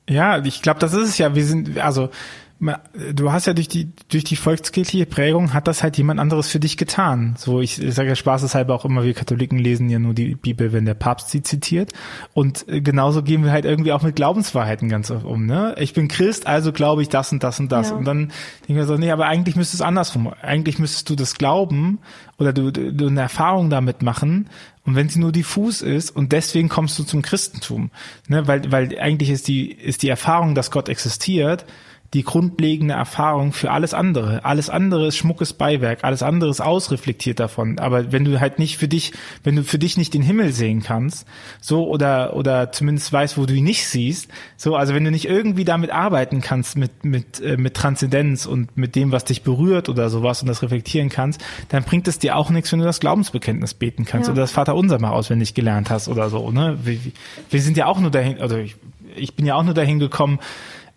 Ja, ich glaube, das ist es ja. Wir sind, also du hast ja durch die durch die volkskirchliche Prägung hat das halt jemand anderes für dich getan. So ich, ich sage ja spaßeshalber auch immer, wir Katholiken lesen ja nur die Bibel, wenn der Papst sie zitiert. Und äh, genauso gehen wir halt irgendwie auch mit Glaubenswahrheiten ganz oft um. Ne? Ich bin Christ, also glaube ich das und das und das. Ja. Und dann denke ich so, nee, aber eigentlich müsstest du es andersrum. Eigentlich müsstest du das glauben oder du, du eine Erfahrung damit machen und wenn sie nur diffus ist und deswegen kommst du zum Christentum, ne, weil weil eigentlich ist die ist die Erfahrung, dass Gott existiert, die grundlegende Erfahrung für alles andere. Alles andere ist schmuckes Beiwerk, alles andere ist ausreflektiert davon. Aber wenn du halt nicht für dich, wenn du für dich nicht den Himmel sehen kannst, so oder oder zumindest weißt, wo du ihn nicht siehst, so also wenn du nicht irgendwie damit arbeiten kannst mit mit äh, mit Transzendenz und mit dem, was dich berührt oder sowas und das reflektieren kannst, dann bringt es dir auch nichts, wenn du das Glaubensbekenntnis beten kannst ja. oder das Vaterunser mal auswendig gelernt hast oder so. Ne, wir, wir sind ja auch nur dahin, also ich, ich bin ja auch nur dahin gekommen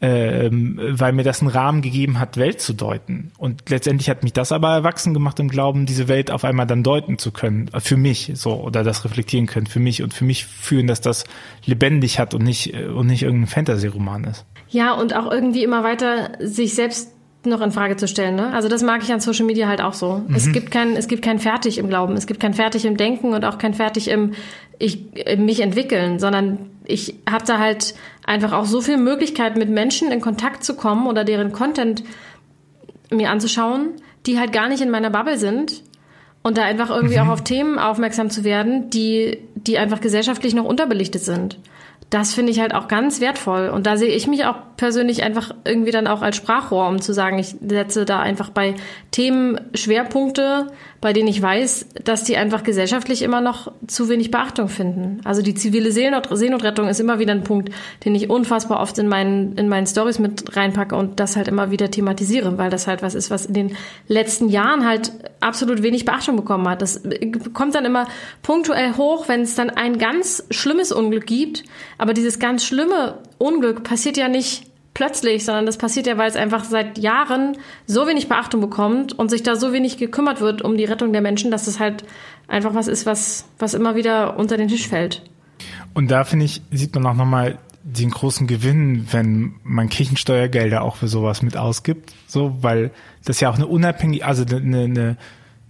ähm, weil mir das einen Rahmen gegeben hat, Welt zu deuten. Und letztendlich hat mich das aber erwachsen gemacht im Glauben, diese Welt auf einmal dann deuten zu können, für mich so oder das reflektieren können für mich und für mich fühlen, dass das lebendig hat und nicht und nicht irgendein Fantasy-Roman ist. Ja und auch irgendwie immer weiter sich selbst noch in Frage zu stellen. Ne? Also das mag ich an Social Media halt auch so. Mhm. Es gibt kein, es gibt kein Fertig im Glauben, es gibt kein Fertig im Denken und auch kein Fertig im ich mich entwickeln, sondern ich habe da halt einfach auch so viele Möglichkeiten, mit Menschen in Kontakt zu kommen oder deren Content mir anzuschauen, die halt gar nicht in meiner Bubble sind und da einfach irgendwie mhm. auch auf Themen aufmerksam zu werden, die, die einfach gesellschaftlich noch unterbelichtet sind das finde ich halt auch ganz wertvoll. Und da sehe ich mich auch persönlich einfach irgendwie dann auch als Sprachrohr, um zu sagen, ich setze da einfach bei Themen Schwerpunkte, bei denen ich weiß, dass die einfach gesellschaftlich immer noch zu wenig Beachtung finden. Also die zivile Seenot Seenotrettung ist immer wieder ein Punkt, den ich unfassbar oft in meinen, in meinen Stories mit reinpacke und das halt immer wieder thematisiere, weil das halt was ist, was in den letzten Jahren halt absolut wenig Beachtung bekommen hat. Das kommt dann immer punktuell hoch, wenn es dann ein ganz schlimmes Unglück gibt. Aber dieses ganz schlimme Unglück passiert ja nicht plötzlich, sondern das passiert ja, weil es einfach seit Jahren so wenig Beachtung bekommt und sich da so wenig gekümmert wird um die Rettung der Menschen, dass es halt einfach was ist, was, was immer wieder unter den Tisch fällt. Und da finde ich, sieht man auch nochmal, den großen Gewinn, wenn man Kirchensteuergelder auch für sowas mit ausgibt, so, weil das ja auch eine unabhängig, also eine, eine,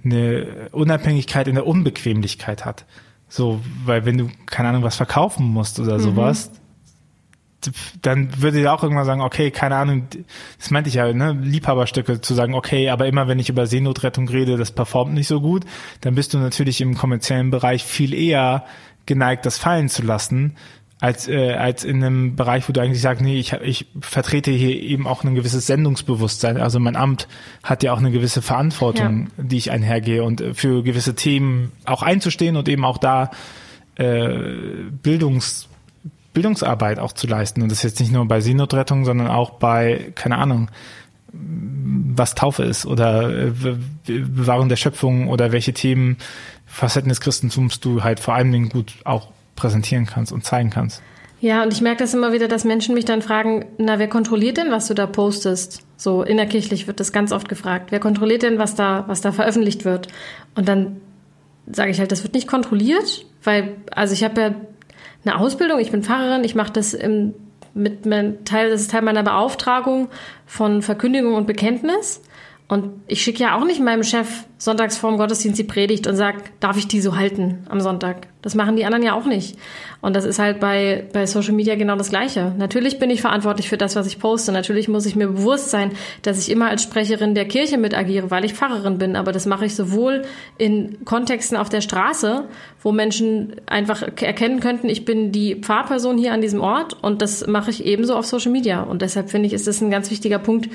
eine Unabhängigkeit in der Unbequemlichkeit hat. So, weil wenn du, keine Ahnung, was verkaufen musst oder mhm. sowas, dann würde ich auch irgendwann sagen, okay, keine Ahnung, das meinte ich ja, ne, Liebhaberstücke zu sagen, okay, aber immer wenn ich über Seenotrettung rede, das performt nicht so gut, dann bist du natürlich im kommerziellen Bereich viel eher geneigt, das fallen zu lassen, als, äh, als in einem Bereich, wo du eigentlich sagst, nee, ich, ich vertrete hier eben auch ein gewisses Sendungsbewusstsein. Also mein Amt hat ja auch eine gewisse Verantwortung, ja. die ich einhergehe und für gewisse Themen auch einzustehen und eben auch da äh, Bildungs Bildungsarbeit auch zu leisten. Und das jetzt nicht nur bei Seenotrettung, sondern auch bei, keine Ahnung, was Taufe ist oder äh, Bewahrung der Schöpfung oder welche Themen, Facetten des Christentums du halt vor allem gut auch präsentieren kannst und zeigen kannst. Ja, und ich merke das immer wieder, dass Menschen mich dann fragen, na, wer kontrolliert denn, was du da postest? So innerkirchlich wird das ganz oft gefragt. Wer kontrolliert denn, was da, was da veröffentlicht wird? Und dann sage ich halt, das wird nicht kontrolliert, weil, also ich habe ja eine Ausbildung, ich bin Pfarrerin, ich mache das im, mit mein Teil, das ist Teil meiner Beauftragung von Verkündigung und Bekenntnis. Und ich schicke ja auch nicht meinem Chef sonntags vorm Gottesdienst die Predigt und sag, darf ich die so halten am Sonntag? Das machen die anderen ja auch nicht. Und das ist halt bei, bei Social Media genau das Gleiche. Natürlich bin ich verantwortlich für das, was ich poste. Natürlich muss ich mir bewusst sein, dass ich immer als Sprecherin der Kirche mit agiere, weil ich Pfarrerin bin. Aber das mache ich sowohl in Kontexten auf der Straße, wo Menschen einfach erkennen könnten, ich bin die Pfarrperson hier an diesem Ort. Und das mache ich ebenso auf Social Media. Und deshalb finde ich, ist das ein ganz wichtiger Punkt,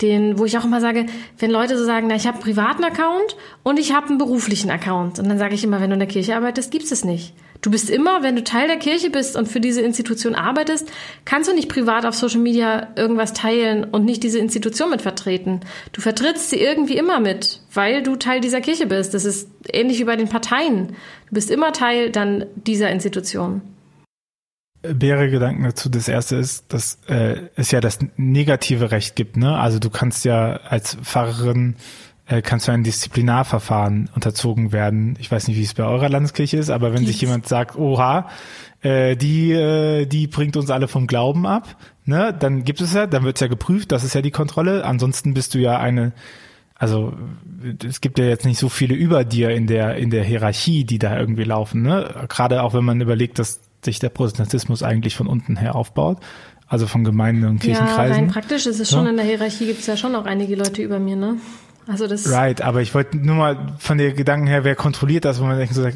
den, wo ich auch immer sage, wenn Leute so sagen, na, ich habe einen privaten Account und ich habe einen beruflichen Account. Und dann sage ich immer, wenn du in der Kirche arbeitest, gibt's es nicht. Du bist immer, wenn du Teil der Kirche bist und für diese Institution arbeitest, kannst du nicht privat auf Social Media irgendwas teilen und nicht diese Institution mit vertreten. Du vertrittst sie irgendwie immer mit, weil du Teil dieser Kirche bist. Das ist ähnlich wie bei den Parteien. Du bist immer Teil dann dieser Institution mehrere Gedanken dazu. Das erste ist, dass äh, es ja das negative Recht gibt. Ne? Also du kannst ja als Pfarrerin äh, kannst du ein Disziplinarverfahren unterzogen werden. Ich weiß nicht, wie es bei eurer Landeskirche ist, aber wenn Dies. sich jemand sagt, oha, äh, die, äh, die bringt uns alle vom Glauben ab, ne, dann gibt es ja, dann wird es ja geprüft, das ist ja die Kontrolle. Ansonsten bist du ja eine also es gibt ja jetzt nicht so viele über dir in der in der Hierarchie, die da irgendwie laufen, ne? Gerade auch wenn man überlegt, dass sich der Protestantismus eigentlich von unten her aufbaut, also von Gemeinden und Kirchenkreisen. Ja, rein praktisch ist es schon ja. in der Hierarchie gibt es ja schon auch einige Leute über mir, ne? Also das right, aber ich wollte nur mal von der Gedanken her, wer kontrolliert das, wo man denkt, so,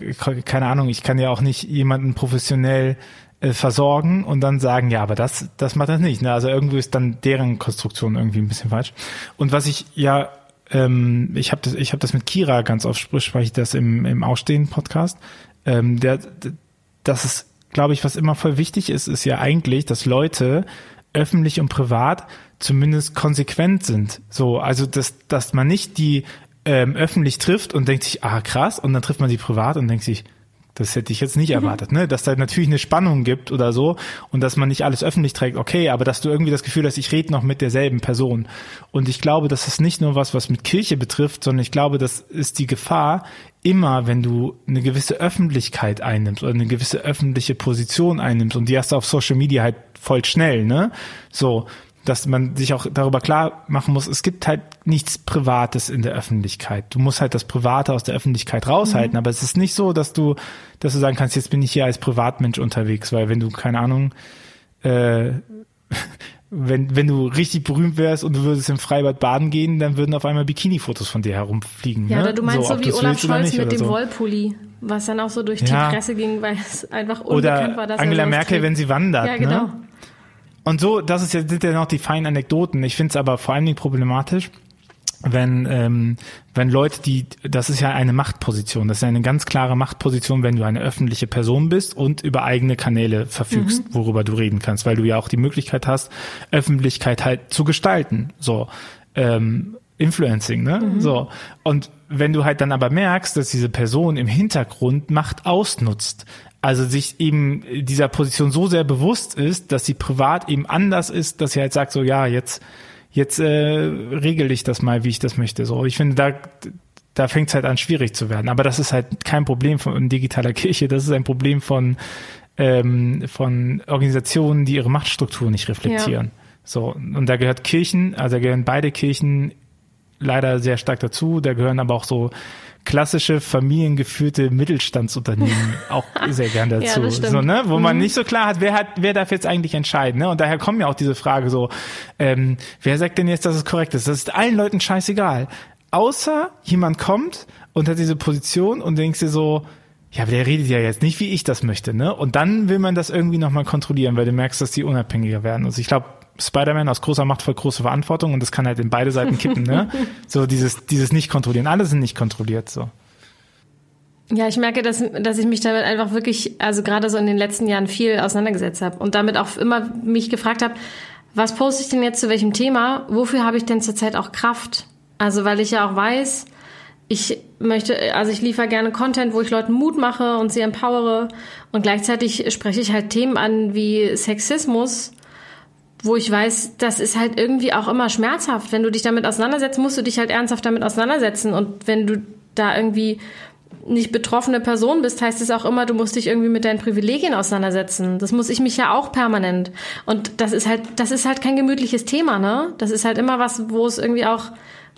keine Ahnung, ich kann ja auch nicht jemanden professionell äh, versorgen und dann sagen, ja, aber das, das macht das nicht. Ne? Also irgendwo ist dann deren Konstruktion irgendwie ein bisschen falsch. Und was ich ja, ähm, ich habe das, ich habe das mit Kira ganz oft spreche ich das im, im Ausstehen-Podcast. Ähm, der, das ist glaube ich, was immer voll wichtig ist, ist ja eigentlich, dass Leute öffentlich und privat zumindest konsequent sind. So, also dass, dass man nicht die ähm, öffentlich trifft und denkt sich, ah krass, und dann trifft man sie privat und denkt sich, das hätte ich jetzt nicht mhm. erwartet, ne? Dass da natürlich eine Spannung gibt oder so und dass man nicht alles öffentlich trägt, okay, aber dass du irgendwie das Gefühl hast, ich rede noch mit derselben Person. Und ich glaube, das ist nicht nur was, was mit Kirche betrifft, sondern ich glaube, das ist die Gefahr immer, wenn du eine gewisse Öffentlichkeit einnimmst oder eine gewisse öffentliche Position einnimmst und die hast du auf Social Media halt voll schnell, ne? So, dass man sich auch darüber klar machen muss, es gibt halt nichts Privates in der Öffentlichkeit. Du musst halt das Private aus der Öffentlichkeit raushalten, mhm. aber es ist nicht so, dass du, dass du sagen kannst, jetzt bin ich hier als Privatmensch unterwegs, weil wenn du, keine Ahnung, äh, [laughs] wenn, wenn du richtig berühmt wärst und du würdest im Freibad baden gehen, dann würden auf einmal Bikini-Fotos von dir herumfliegen. Ja, ne? oder du meinst so, so wie Olaf Scholz mit dem so. Wollpulli, was dann auch so durch ja. die Presse ging, weil es einfach unbekannt oder war, dass Angela Merkel, trägt. wenn sie wandert. Ja, genau. Ne? Und so, das ist ja, sind ja noch die feinen Anekdoten. Ich finde es aber vor allen Dingen problematisch, wenn, ähm, wenn Leute, die, das ist ja eine Machtposition, das ist ja eine ganz klare Machtposition, wenn du eine öffentliche Person bist und über eigene Kanäle verfügst, mhm. worüber du reden kannst, weil du ja auch die Möglichkeit hast, Öffentlichkeit halt zu gestalten. So, ähm, Influencing, ne? Mhm. So. Und wenn du halt dann aber merkst, dass diese Person im Hintergrund Macht ausnutzt, also sich eben dieser Position so sehr bewusst ist, dass sie privat eben anders ist, dass sie halt sagt, so ja, jetzt, jetzt äh, regel ich das mal, wie ich das möchte. So, ich finde, da, da fängt es halt an, schwierig zu werden. Aber das ist halt kein Problem von digitaler Kirche, das ist ein Problem von ähm, von Organisationen, die ihre Machtstruktur nicht reflektieren. Ja. So, und da gehört Kirchen, also da gehören beide Kirchen leider sehr stark dazu. Da gehören aber auch so klassische familiengeführte Mittelstandsunternehmen auch [laughs] sehr gern dazu. Ja, so, ne? Wo mhm. man nicht so klar hat, wer hat, wer darf jetzt eigentlich entscheiden. Ne? Und daher kommt ja auch diese Frage so, ähm, wer sagt denn jetzt, dass es korrekt ist? Das ist allen Leuten scheißegal. Außer jemand kommt und hat diese Position und denkst dir so, ja, aber der redet ja jetzt nicht, wie ich das möchte, ne? Und dann will man das irgendwie nochmal kontrollieren, weil du merkst, dass die unabhängiger werden. Also ich glaube, Spider-Man aus großer Macht voll große Verantwortung und das kann halt in beide Seiten kippen, ne? [laughs] So dieses, dieses Nicht-Kontrollieren. Alle sind nicht kontrolliert, so. Ja, ich merke, dass, dass ich mich damit einfach wirklich, also gerade so in den letzten Jahren viel auseinandergesetzt habe und damit auch immer mich gefragt habe, was poste ich denn jetzt zu welchem Thema? Wofür habe ich denn zurzeit auch Kraft? Also, weil ich ja auch weiß, ich möchte, also ich liefere gerne Content, wo ich Leuten Mut mache und sie empowere und gleichzeitig spreche ich halt Themen an wie Sexismus, wo ich weiß, das ist halt irgendwie auch immer schmerzhaft. Wenn du dich damit auseinandersetzt, musst du dich halt ernsthaft damit auseinandersetzen. Und wenn du da irgendwie nicht betroffene Person bist, heißt es auch immer, du musst dich irgendwie mit deinen Privilegien auseinandersetzen. Das muss ich mich ja auch permanent. Und das ist halt, das ist halt kein gemütliches Thema, ne? Das ist halt immer was, wo es irgendwie auch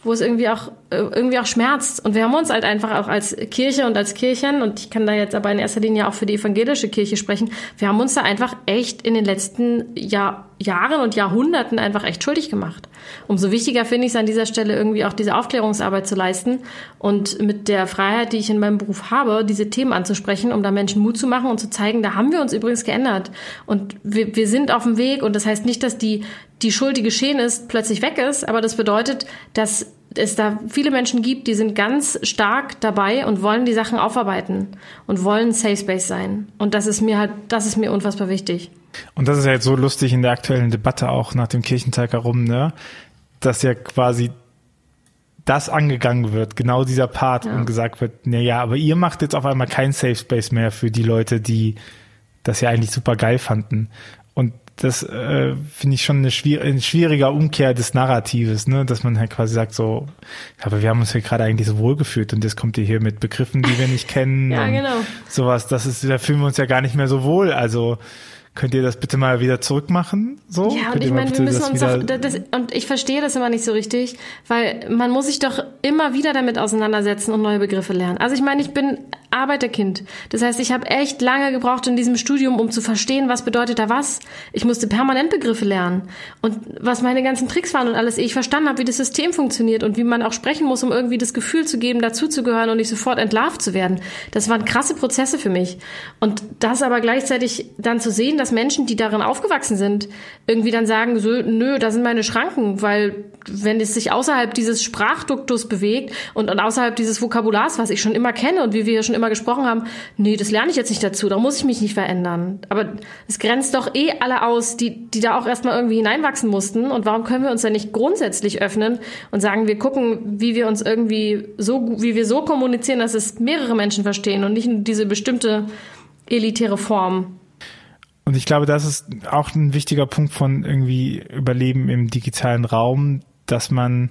wo es irgendwie auch äh, irgendwie auch schmerzt. Und wir haben uns halt einfach auch als Kirche und als Kirchen, und ich kann da jetzt aber in erster Linie auch für die evangelische Kirche sprechen, wir haben uns da einfach echt in den letzten Jahr, Jahren und Jahrhunderten einfach echt schuldig gemacht. Umso wichtiger finde ich es an dieser Stelle irgendwie auch diese Aufklärungsarbeit zu leisten und mit der Freiheit, die ich in meinem Beruf habe, diese Themen anzusprechen, um da Menschen Mut zu machen und zu zeigen, da haben wir uns übrigens geändert. Und wir, wir sind auf dem Weg und das heißt nicht, dass die die Schuld, die geschehen ist, plötzlich weg ist, aber das bedeutet, dass es da viele Menschen gibt, die sind ganz stark dabei und wollen die Sachen aufarbeiten und wollen Safe Space sein. Und das ist mir halt, das ist mir unfassbar wichtig. Und das ist ja jetzt so lustig in der aktuellen Debatte auch nach dem Kirchentag herum, ne? Dass ja quasi das angegangen wird, genau dieser Part, ja. und gesagt wird, na ja, aber ihr macht jetzt auf einmal kein Safe Space mehr für die Leute, die das ja eigentlich super geil fanden. Und das äh, finde ich schon eine, schwier eine schwierige Umkehr des Narratives, ne? dass man halt quasi sagt so, aber wir haben uns ja gerade eigentlich so wohlgefühlt und jetzt kommt ihr hier mit Begriffen, die wir nicht [laughs] kennen. ja, genau. Sowas, das ist, da fühlen wir uns ja gar nicht mehr so wohl. Also Könnt ihr das bitte mal wieder zurückmachen? So? Ja, und ich meine, wir müssen uns auch, das, und ich verstehe das immer nicht so richtig, weil man muss sich doch immer wieder damit auseinandersetzen und neue Begriffe lernen. Also ich meine, ich bin Arbeiterkind. Das heißt, ich habe echt lange gebraucht in diesem Studium, um zu verstehen, was bedeutet da was. Ich musste permanent Begriffe lernen und was meine ganzen Tricks waren und alles, ehe ich verstanden habe, wie das System funktioniert und wie man auch sprechen muss, um irgendwie das Gefühl zu geben, dazuzugehören und nicht sofort entlarvt zu werden. Das waren krasse Prozesse für mich. Und das aber gleichzeitig dann zu sehen, dass Menschen, die darin aufgewachsen sind, irgendwie dann sagen, so, nö, da sind meine Schranken, weil wenn es sich außerhalb dieses Sprachduktus bewegt und, und außerhalb dieses Vokabulars, was ich schon immer kenne und wie wir schon immer gesprochen haben, nee, das lerne ich jetzt nicht dazu, da muss ich mich nicht verändern. Aber es grenzt doch eh alle aus, die, die da auch erstmal irgendwie hineinwachsen mussten. Und warum können wir uns dann nicht grundsätzlich öffnen und sagen, wir gucken, wie wir uns irgendwie so, wie wir so kommunizieren, dass es mehrere Menschen verstehen und nicht nur diese bestimmte elitäre Form. Und ich glaube, das ist auch ein wichtiger Punkt von irgendwie Überleben im digitalen Raum, dass man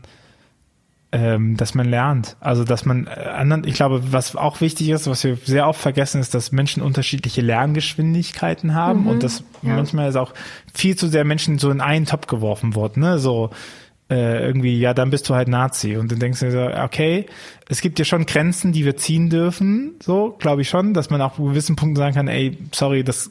ähm, dass man lernt. Also dass man äh, anderen, ich glaube, was auch wichtig ist, was wir sehr oft vergessen, ist, dass Menschen unterschiedliche Lerngeschwindigkeiten haben mhm, und dass ja. manchmal ist auch viel zu sehr Menschen so in einen Topf geworfen worden, ne? So äh, irgendwie, ja, dann bist du halt Nazi. Und dann denkst du so, okay, es gibt ja schon Grenzen, die wir ziehen dürfen, so, glaube ich schon, dass man auch gewissen Punkten sagen kann, ey, sorry, das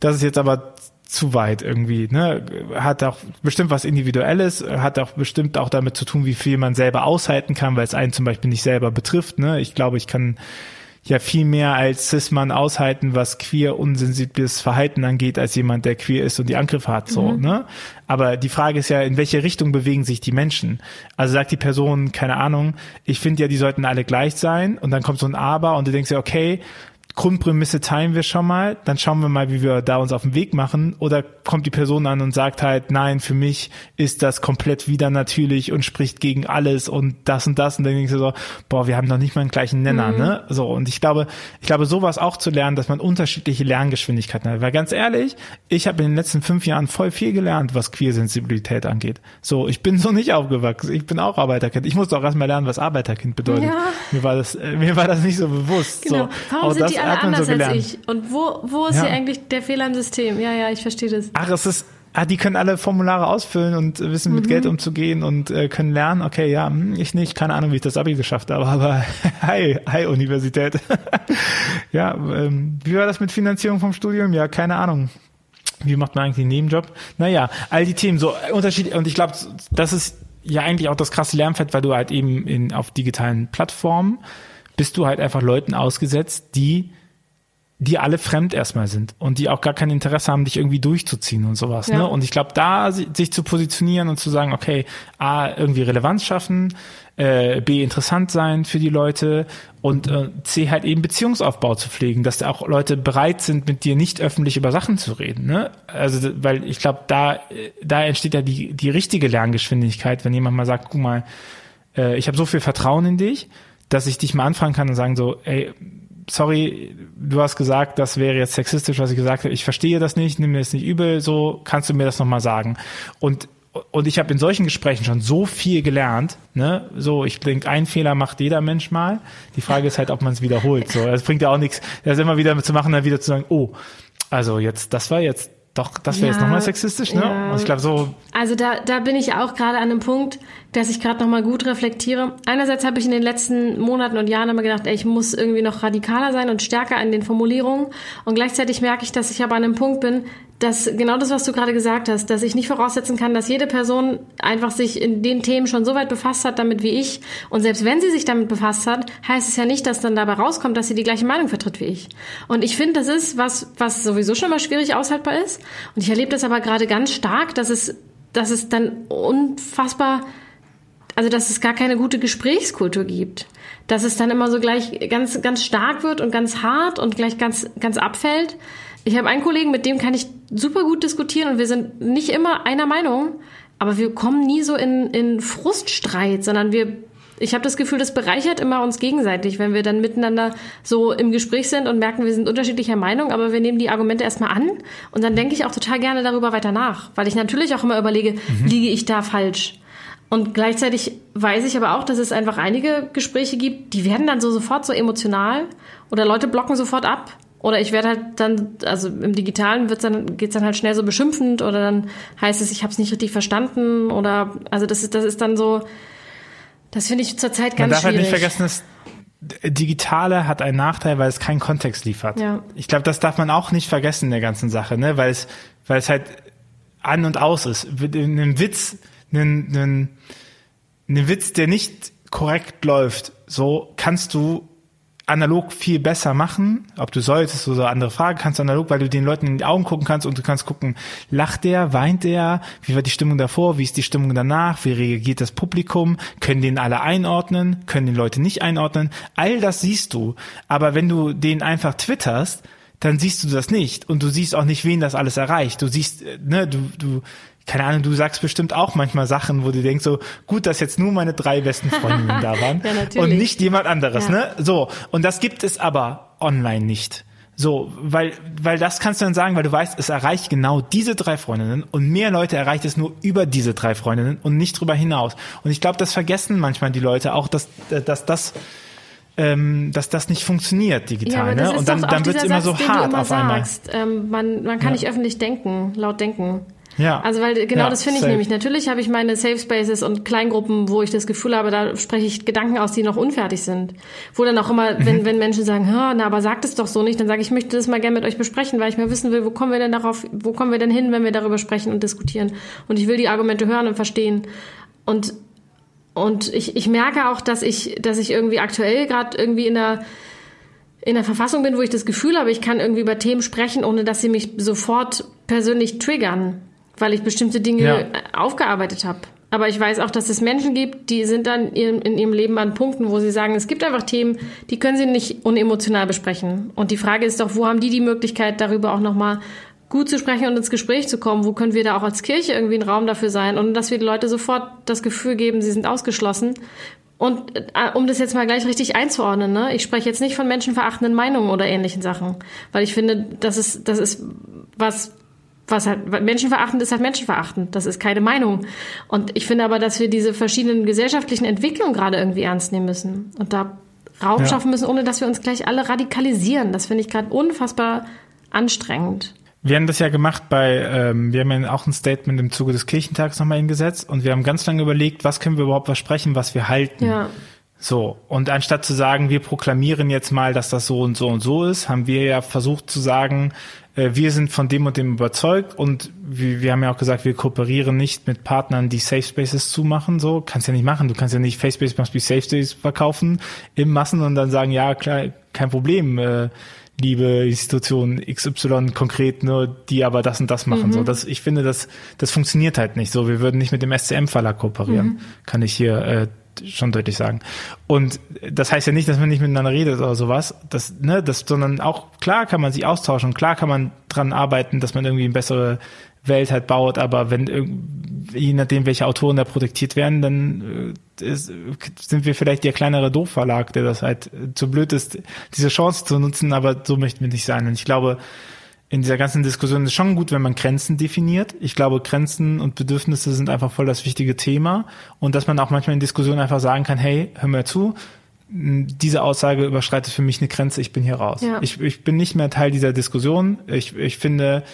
das ist jetzt aber zu weit irgendwie, ne? Hat auch bestimmt was Individuelles, hat auch bestimmt auch damit zu tun, wie viel man selber aushalten kann, weil es einen zum Beispiel nicht selber betrifft, ne? Ich glaube, ich kann ja viel mehr als Cis-Mann aushalten, was queer unsensibles Verhalten angeht, als jemand, der queer ist und die Angriffe hat, so, mhm. ne? Aber die Frage ist ja, in welche Richtung bewegen sich die Menschen? Also sagt die Person, keine Ahnung, ich finde ja, die sollten alle gleich sein und dann kommt so ein Aber und du denkst ja, okay, Grundprämisse teilen wir schon mal, dann schauen wir mal, wie wir da uns auf den Weg machen. Oder kommt die Person an und sagt halt, nein, für mich ist das komplett wieder natürlich und spricht gegen alles und das und das. Und dann denkst du so, boah, wir haben doch nicht mal einen gleichen Nenner, mhm. ne? So, und ich glaube, ich glaube, sowas auch zu lernen, dass man unterschiedliche Lerngeschwindigkeiten hat. Weil ganz ehrlich, ich habe in den letzten fünf Jahren voll viel gelernt, was Queersensibilität angeht. So, ich bin so nicht aufgewachsen. Ich bin auch Arbeiterkind. Ich musste auch erstmal lernen, was Arbeiterkind bedeutet. Ja. Mir war das, äh, mir war das nicht so bewusst. Genau. So, Warum sind die alle man anders so gelernt. als ich. Und wo, wo ist Ja. hier eigentlich der Fehler im System? Ja, ja, ich verstehe das. Ach, es ist, ah, die können alle Formulare ausfüllen und wissen mit Geld umzugehen und äh, können lernen. Okay, ja, hm, ich nicht, keine Ahnung, wie ich das Abi geschafft habe, aber [laughs] hi, hi Universität. [laughs] ja, ähm, wie war das mit Finanzierung vom Studium? Ja, keine Ahnung. Wie macht man eigentlich einen Nebenjob? Naja, all die Themen, so äh, Unterschied, und ich glaube, das ist ja eigentlich auch das krasse Lernfeld, weil du halt eben in, auf digitalen Plattformen bist du halt einfach Leuten ausgesetzt, die die alle fremd erstmal sind und die auch gar kein Interesse haben, dich irgendwie durchzuziehen und sowas. Ja. Ne? Und ich glaube, da si- sich zu positionieren und zu sagen, okay, A, irgendwie Relevanz schaffen, äh, B, interessant sein für die Leute und äh, C, halt eben Beziehungsaufbau zu pflegen, dass da auch Leute bereit sind, mit dir nicht öffentlich über Sachen zu reden. Ne? Also, weil ich glaube, da, da entsteht ja die, die richtige Lerngeschwindigkeit, wenn jemand mal sagt, guck mal, äh, ich habe so viel Vertrauen in dich, dass ich dich mal anfragen kann und sagen so, ey, sorry, du hast gesagt, das wäre jetzt sexistisch, was ich gesagt habe. Ich verstehe das nicht, nimm mir das nicht übel, so kannst du mir das nochmal sagen. Und und ich habe in solchen Gesprächen schon so viel gelernt, ne? So, ich denke, ein Fehler macht jeder Mensch mal. Die Frage ist halt, ob man es wiederholt. So, es bringt ja auch nichts, das immer wieder zu machen, dann wieder zu sagen, oh, also jetzt, das war jetzt doch, das wäre jetzt Ja, nochmal sexistisch, ne? ja. Und ich glaube, so Also da, da bin ich auch gerade an einem Punkt, dass ich gerade nochmal gut reflektiere. Einerseits habe ich in den letzten Monaten und Jahren immer gedacht, ey, ich muss irgendwie noch radikaler sein und stärker in den Formulierungen. Und gleichzeitig merke ich, dass ich aber an einem Punkt bin, dass genau das, was du gerade gesagt hast, dass ich nicht voraussetzen kann, dass jede Person einfach sich in den Themen schon so weit befasst hat damit wie ich. Und selbst wenn sie sich damit befasst hat, heißt es ja nicht, dass dann dabei rauskommt, dass sie die gleiche Meinung vertritt wie ich. Und ich finde, das ist was, was sowieso schon mal schwierig aushaltbar ist. Und ich erlebe das aber gerade ganz stark, dass es, dass es dann unfassbar also dass es gar keine gute Gesprächskultur gibt. Dass es dann immer so gleich ganz, ganz stark wird und ganz hart und gleich ganz, ganz abfällt. Ich habe einen Kollegen, mit dem kann ich super gut diskutieren und wir sind nicht immer einer Meinung, aber wir kommen nie so in, in Fruststreit, sondern wir, ich habe das Gefühl, das bereichert immer uns gegenseitig, wenn wir dann miteinander so im Gespräch sind und merken, wir sind unterschiedlicher Meinung, aber wir nehmen die Argumente erstmal an und dann denke ich auch total gerne darüber weiter nach, weil ich natürlich auch immer überlege, liege ich da falsch? Und gleichzeitig weiß ich aber auch, dass es einfach einige Gespräche gibt, die werden dann so sofort so emotional oder Leute blocken sofort ab. Oder ich werde halt dann, also im Digitalen wird's dann, geht's dann halt schnell so beschimpfend oder dann heißt es, ich habe es nicht richtig verstanden oder also das ist, das ist dann so, das finde ich zurzeit Man ganz darf halt schwierig. nicht vergessen, dass Digitale hat einen Nachteil, weil es keinen Kontext liefert. Ja. Ich glaube, das darf man auch nicht vergessen in der ganzen Sache, ne? weil es, weil es halt an und aus ist. Ein Witz, ein, ein, ein Witz, der nicht korrekt läuft, so kannst du analog viel besser machen. Ob du solltest oder andere Frage kannst du analog, weil du den Leuten in die Augen gucken kannst und du kannst gucken, lacht der, weint der, wie war die Stimmung davor, wie ist die Stimmung danach, wie reagiert das Publikum, können den alle einordnen, können den Leute nicht einordnen. All das siehst du. Aber wenn du den einfach twitterst, dann siehst du das nicht und du siehst auch nicht, wen das alles erreicht. Du siehst, äh, ne, du, du, keine Ahnung, du sagst bestimmt auch manchmal Sachen, wo du denkst so, gut, dass jetzt nur meine drei besten Freundinnen da waren [laughs] Ja, und nicht jemand anderes, Ja. ne? So, und das gibt es aber online nicht. So, weil, weil das kannst du dann sagen, weil du weißt, es erreicht genau diese drei Freundinnen und mehr Leute erreicht es nur über diese drei Freundinnen und nicht drüber hinaus. Und ich glaube, das vergessen manchmal die Leute auch, dass, dass das, ähm, dass das nicht funktioniert digital, Ja, ne? Und dann, dann wird's dieser immer Satz, so hart immer auf einmal. sagst. Ähm, man, man kann Ja. nicht öffentlich denken, laut denken. Ja. Also weil genau Ja, das finde ich safe. nämlich. Natürlich habe ich meine Safe Spaces und Kleingruppen, wo ich das Gefühl habe, da spreche ich Gedanken aus, die noch unfertig sind. Wo dann auch immer, Mhm. wenn, wenn Menschen sagen, "Ha, na, aber sagt es doch so nicht, dann sage ich, ich möchte das mal gerne mit euch besprechen, weil ich mal wissen will, wo kommen wir denn darauf, wo kommen wir denn hin, wenn wir darüber sprechen und diskutieren. Und ich will die Argumente hören und verstehen. Und und ich, ich merke auch, dass ich, dass ich irgendwie aktuell gerade irgendwie in der in der Verfassung bin, wo ich das Gefühl habe, ich kann irgendwie über Themen sprechen, ohne dass sie mich sofort persönlich triggern, weil ich bestimmte Dinge Ja. äh, aufgearbeitet habe. Aber ich weiß auch, dass es Menschen gibt, die sind dann in ihrem, in ihrem Leben an Punkten, wo sie sagen, es gibt einfach Themen, die können sie nicht unemotional besprechen. Und die Frage ist doch, wo haben die die Möglichkeit, darüber auch nochmal gut zu sprechen und ins Gespräch zu kommen? Wo können wir da auch als Kirche irgendwie ein Raum dafür sein? Und dass wir die Leute sofort das Gefühl geben, sie sind ausgeschlossen. Und äh, um das jetzt mal gleich richtig einzuordnen, ne? ich spreche jetzt nicht von menschenverachtenden Meinungen oder ähnlichen Sachen, weil ich finde, das ist, das ist was, was halt, menschenverachtend ist halt menschenverachtend, das ist keine Meinung. Und ich finde aber, dass wir diese verschiedenen gesellschaftlichen Entwicklungen gerade irgendwie ernst nehmen müssen. Und da Raum ja. schaffen müssen, ohne dass wir uns gleich alle radikalisieren. Das finde ich gerade unfassbar anstrengend. Wir haben das ja gemacht bei, ähm, wir haben ja auch ein Statement im Zuge des Kirchentags nochmal hingesetzt und wir haben ganz lange überlegt, was können wir überhaupt versprechen, was wir halten. Ja. So, und anstatt zu sagen, wir proklamieren jetzt mal, dass das so und so und so ist, haben wir ja versucht zu sagen, äh, wir sind von dem und dem überzeugt und wir, wir haben ja auch gesagt, wir kooperieren nicht mit Partnern, die Safe Spaces zumachen, so, kannst ja nicht machen, du kannst ja nicht Face Space must be Safe Space verkaufen im Massen und dann sagen, ja, klar, kein Problem, äh, liebe Institution XY konkret nur, die aber das und das machen. Mhm. So, das, ich finde, das, das funktioniert halt nicht so. Wir würden nicht mit dem SCM-Verlag kooperieren, mhm. kann ich hier äh, schon deutlich sagen. Und das heißt ja nicht, dass man nicht miteinander redet oder sowas, das, ne, das, sondern auch klar kann man sich austauschen, klar kann man dran arbeiten, dass man irgendwie eine bessere Welt halt baut, aber wenn je nachdem, welche Autoren da protektiert werden, dann äh, ist, sind wir vielleicht der kleinere Doofverlag, der das halt zu blöd ist, diese Chance zu nutzen, aber so möchten wir nicht sein. Und ich glaube, in dieser ganzen Diskussion ist schon gut, wenn man Grenzen definiert. Ich glaube, Grenzen und Bedürfnisse sind einfach voll das wichtige Thema und dass man auch manchmal in Diskussionen einfach sagen kann, hey, hör mir zu, diese Aussage überschreitet für mich eine Grenze, ich bin hier raus. Ja. Ich, ich bin nicht mehr Teil dieser Diskussion. Ich, ich finde,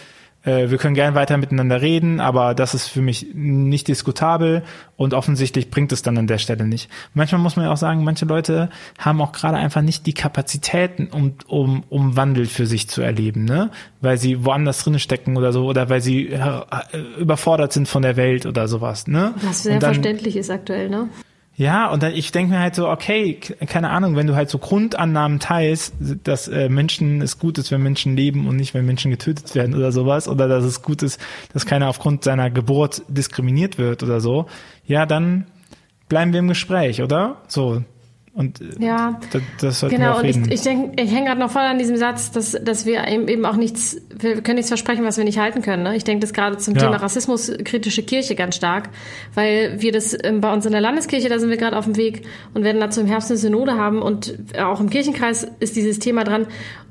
äh, wir können gern weiter miteinander reden, aber das ist für mich nicht diskutabel und offensichtlich bringt es dann an der Stelle nicht. Manchmal muss man ja auch sagen, manche Leute haben auch gerade einfach nicht die Kapazitäten, um, um, um Wandel für sich zu erleben, ne? Weil sie woanders drin stecken oder so oder weil sie äh, überfordert sind von der Welt oder sowas, ne? Was sehr verständlich ist aktuell, ne? Ja, und dann, ich denke mir halt so, okay, keine Ahnung, wenn du halt so Grundannahmen teilst, dass äh, Menschen es gut ist, wenn Menschen leben und nicht, wenn Menschen getötet werden oder sowas, oder dass es gut ist, dass keiner aufgrund seiner Geburt diskriminiert wird oder so, ja, dann bleiben wir im Gespräch, oder? So, und äh, ja, das, das sollten genau. wir auch reden. Und ich, ich denke, ich hänge gerade noch voll an diesem Satz, dass, dass wir eben auch nichts, wir können nichts versprechen, was wir nicht halten können. Ne? Ich denke das gerade zum ja. Thema Rassismus, kritische Kirche ganz stark, weil wir das ähm, bei uns in der Landeskirche, da sind wir gerade auf dem Weg und werden dazu im Herbst eine Synode haben und auch im Kirchenkreis ist dieses Thema dran.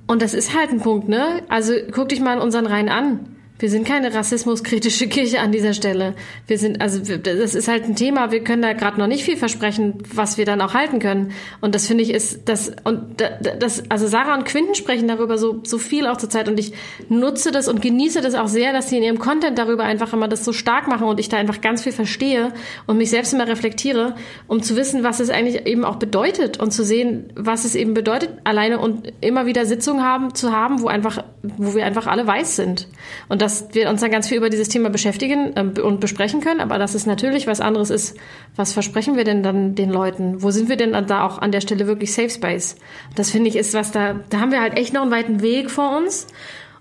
Und das ist halt ein Punkt, ne? Also guck dich mal in unseren Reihen an wir sind keine rassismuskritische Kirche an dieser Stelle. Wir sind, also das ist halt ein Thema. Wir können da gerade noch nicht viel versprechen, was wir dann auch halten können. Und das finde ich ist das und das, also Sarah und Quinten sprechen darüber so so viel auch zur Zeit und ich nutze das und genieße das auch sehr, dass sie in ihrem Content darüber einfach immer das so stark machen und ich da einfach ganz viel verstehe und mich selbst immer reflektiere, um zu wissen, was es eigentlich eben auch bedeutet und zu sehen, was es eben bedeutet, alleine und immer wieder Sitzungen haben zu haben, wo einfach, wo wir einfach alle weiß sind und dass wir uns dann ganz viel über dieses Thema beschäftigen äh, und besprechen können, aber dass es natürlich was anderes ist, was versprechen wir denn dann den Leuten? Wo sind wir denn da auch an der Stelle wirklich Safe Space? Das finde ich ist was da, da haben wir halt echt noch einen weiten Weg vor uns.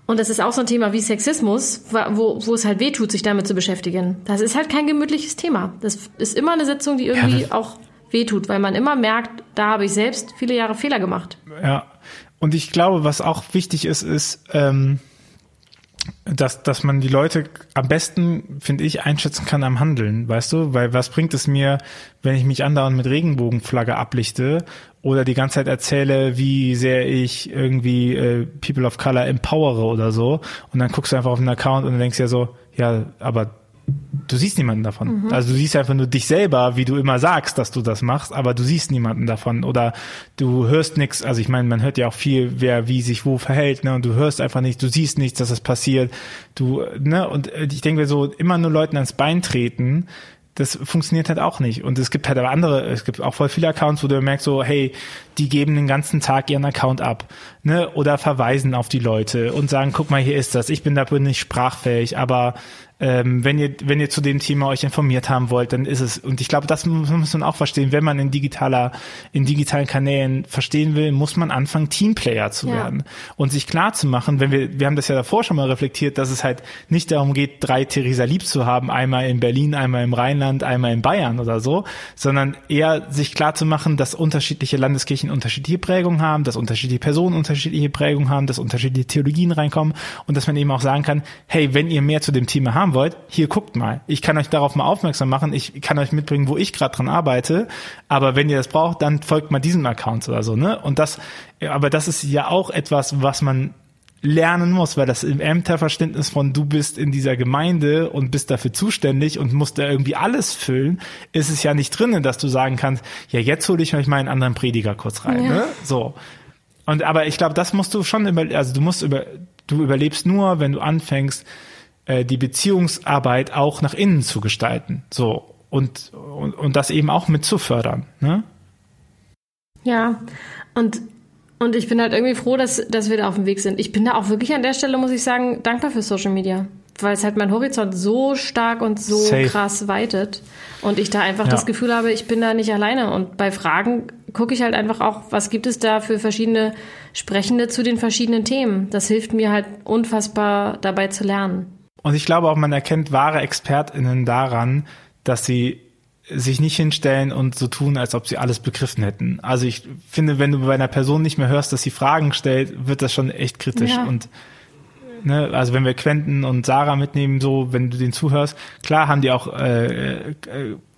Und das ist auch so ein Thema wie Sexismus, wo, wo es halt weh tut, sich damit zu beschäftigen. Das ist halt kein gemütliches Thema. Das ist immer eine Sitzung, die irgendwie ja, auch weh tut, weil man immer merkt, da habe ich selbst viele Jahre Fehler gemacht. Ja. Und ich glaube, was auch wichtig ist, ist, ähm, dass, dass man die Leute am besten, finde ich, einschätzen kann am Handeln, weißt du? Weil was bringt es mir, wenn ich mich andauernd mit Regenbogenflagge ablichte oder die ganze Zeit erzähle, wie sehr ich irgendwie äh, People of Color empowere oder so und dann guckst du einfach auf den Account und denkst ja so, ja, aber du siehst niemanden davon. Mhm. Also du siehst einfach nur dich selber, wie du immer sagst, dass du das machst, aber du siehst niemanden davon oder du hörst nichts. Also ich meine, man hört ja auch viel, wer wie sich wo verhält, ne? Und du hörst einfach nicht, du siehst nichts, dass es das passiert. Du, ne? Und ich denke so immer nur Leuten ans Bein treten, das funktioniert halt auch nicht. Und es gibt halt aber andere, es gibt auch voll viele Accounts, wo du merkst so, hey, die geben den ganzen Tag ihren Account ab, ne, oder verweisen auf die Leute und sagen, guck mal, hier ist das, ich bin da nicht sprachfähig, aber ähm, wenn ihr, wenn ihr zu dem Thema euch informiert haben wollt, dann ist es, und ich glaube, das muss, muss man auch verstehen, wenn man in digitaler, in digitalen Kanälen verstehen will, muss man anfangen, Teamplayer zu ja. werden. Und sich klar zu machen, wenn wir, wir haben das ja davor schon mal reflektiert, dass es halt nicht darum geht, drei Theresa Lieb zu haben, einmal in Berlin, einmal im Rheinland, einmal in Bayern oder so, sondern eher sich klar zu machen, dass unterschiedliche Landeskirchen unterschiedliche Prägungen haben, dass unterschiedliche Personen unterschiedliche Prägungen haben, dass unterschiedliche Theologien reinkommen und dass man eben auch sagen kann, hey, wenn ihr mehr zu dem Thema haben wollt, hier guckt mal. Ich kann euch darauf mal aufmerksam machen. Ich kann euch mitbringen, wo ich gerade dran arbeite. Aber wenn ihr das braucht, dann folgt mal diesem Account oder so, ne? Und das, aber das ist ja auch etwas, was man lernen muss, weil das im Ämterverständnis von du bist in dieser Gemeinde und bist dafür zuständig und musst da irgendwie alles füllen, ist es ja nicht drinnen, dass du sagen kannst, ja, jetzt hole ich euch mal einen anderen Prediger kurz rein, ja. ne? So. Und aber ich glaube, das musst du schon über, also du musst über, du überlebst nur, wenn du anfängst, äh, die Beziehungsarbeit auch nach innen zu gestalten. So. Und, und, und das eben auch mit zu fördern, ne? Ja, und und ich bin halt irgendwie froh, dass, dass wir da auf dem Weg sind. Ich bin da auch wirklich an der Stelle, muss ich sagen, dankbar für Social Media. Weil es halt mein Horizont so stark und so Safe. krass weitet. Und ich da einfach ja. das Gefühl habe, ich bin da nicht alleine. Und bei Fragen gucke ich halt einfach auch, was gibt es da für verschiedene Sprechende zu den verschiedenen Themen. Das hilft mir halt unfassbar dabei zu lernen. Und ich glaube auch, man erkennt wahre ExpertInnen daran, dass sie sich nicht hinstellen und so tun, als ob sie alles begriffen hätten. Also ich finde, wenn du bei einer Person nicht mehr hörst, dass sie Fragen stellt, wird das schon echt kritisch. Ja. Und ne, also wenn wir Quentin und Sarah mitnehmen, so wenn du denen zuhörst, klar haben die auch äh, äh,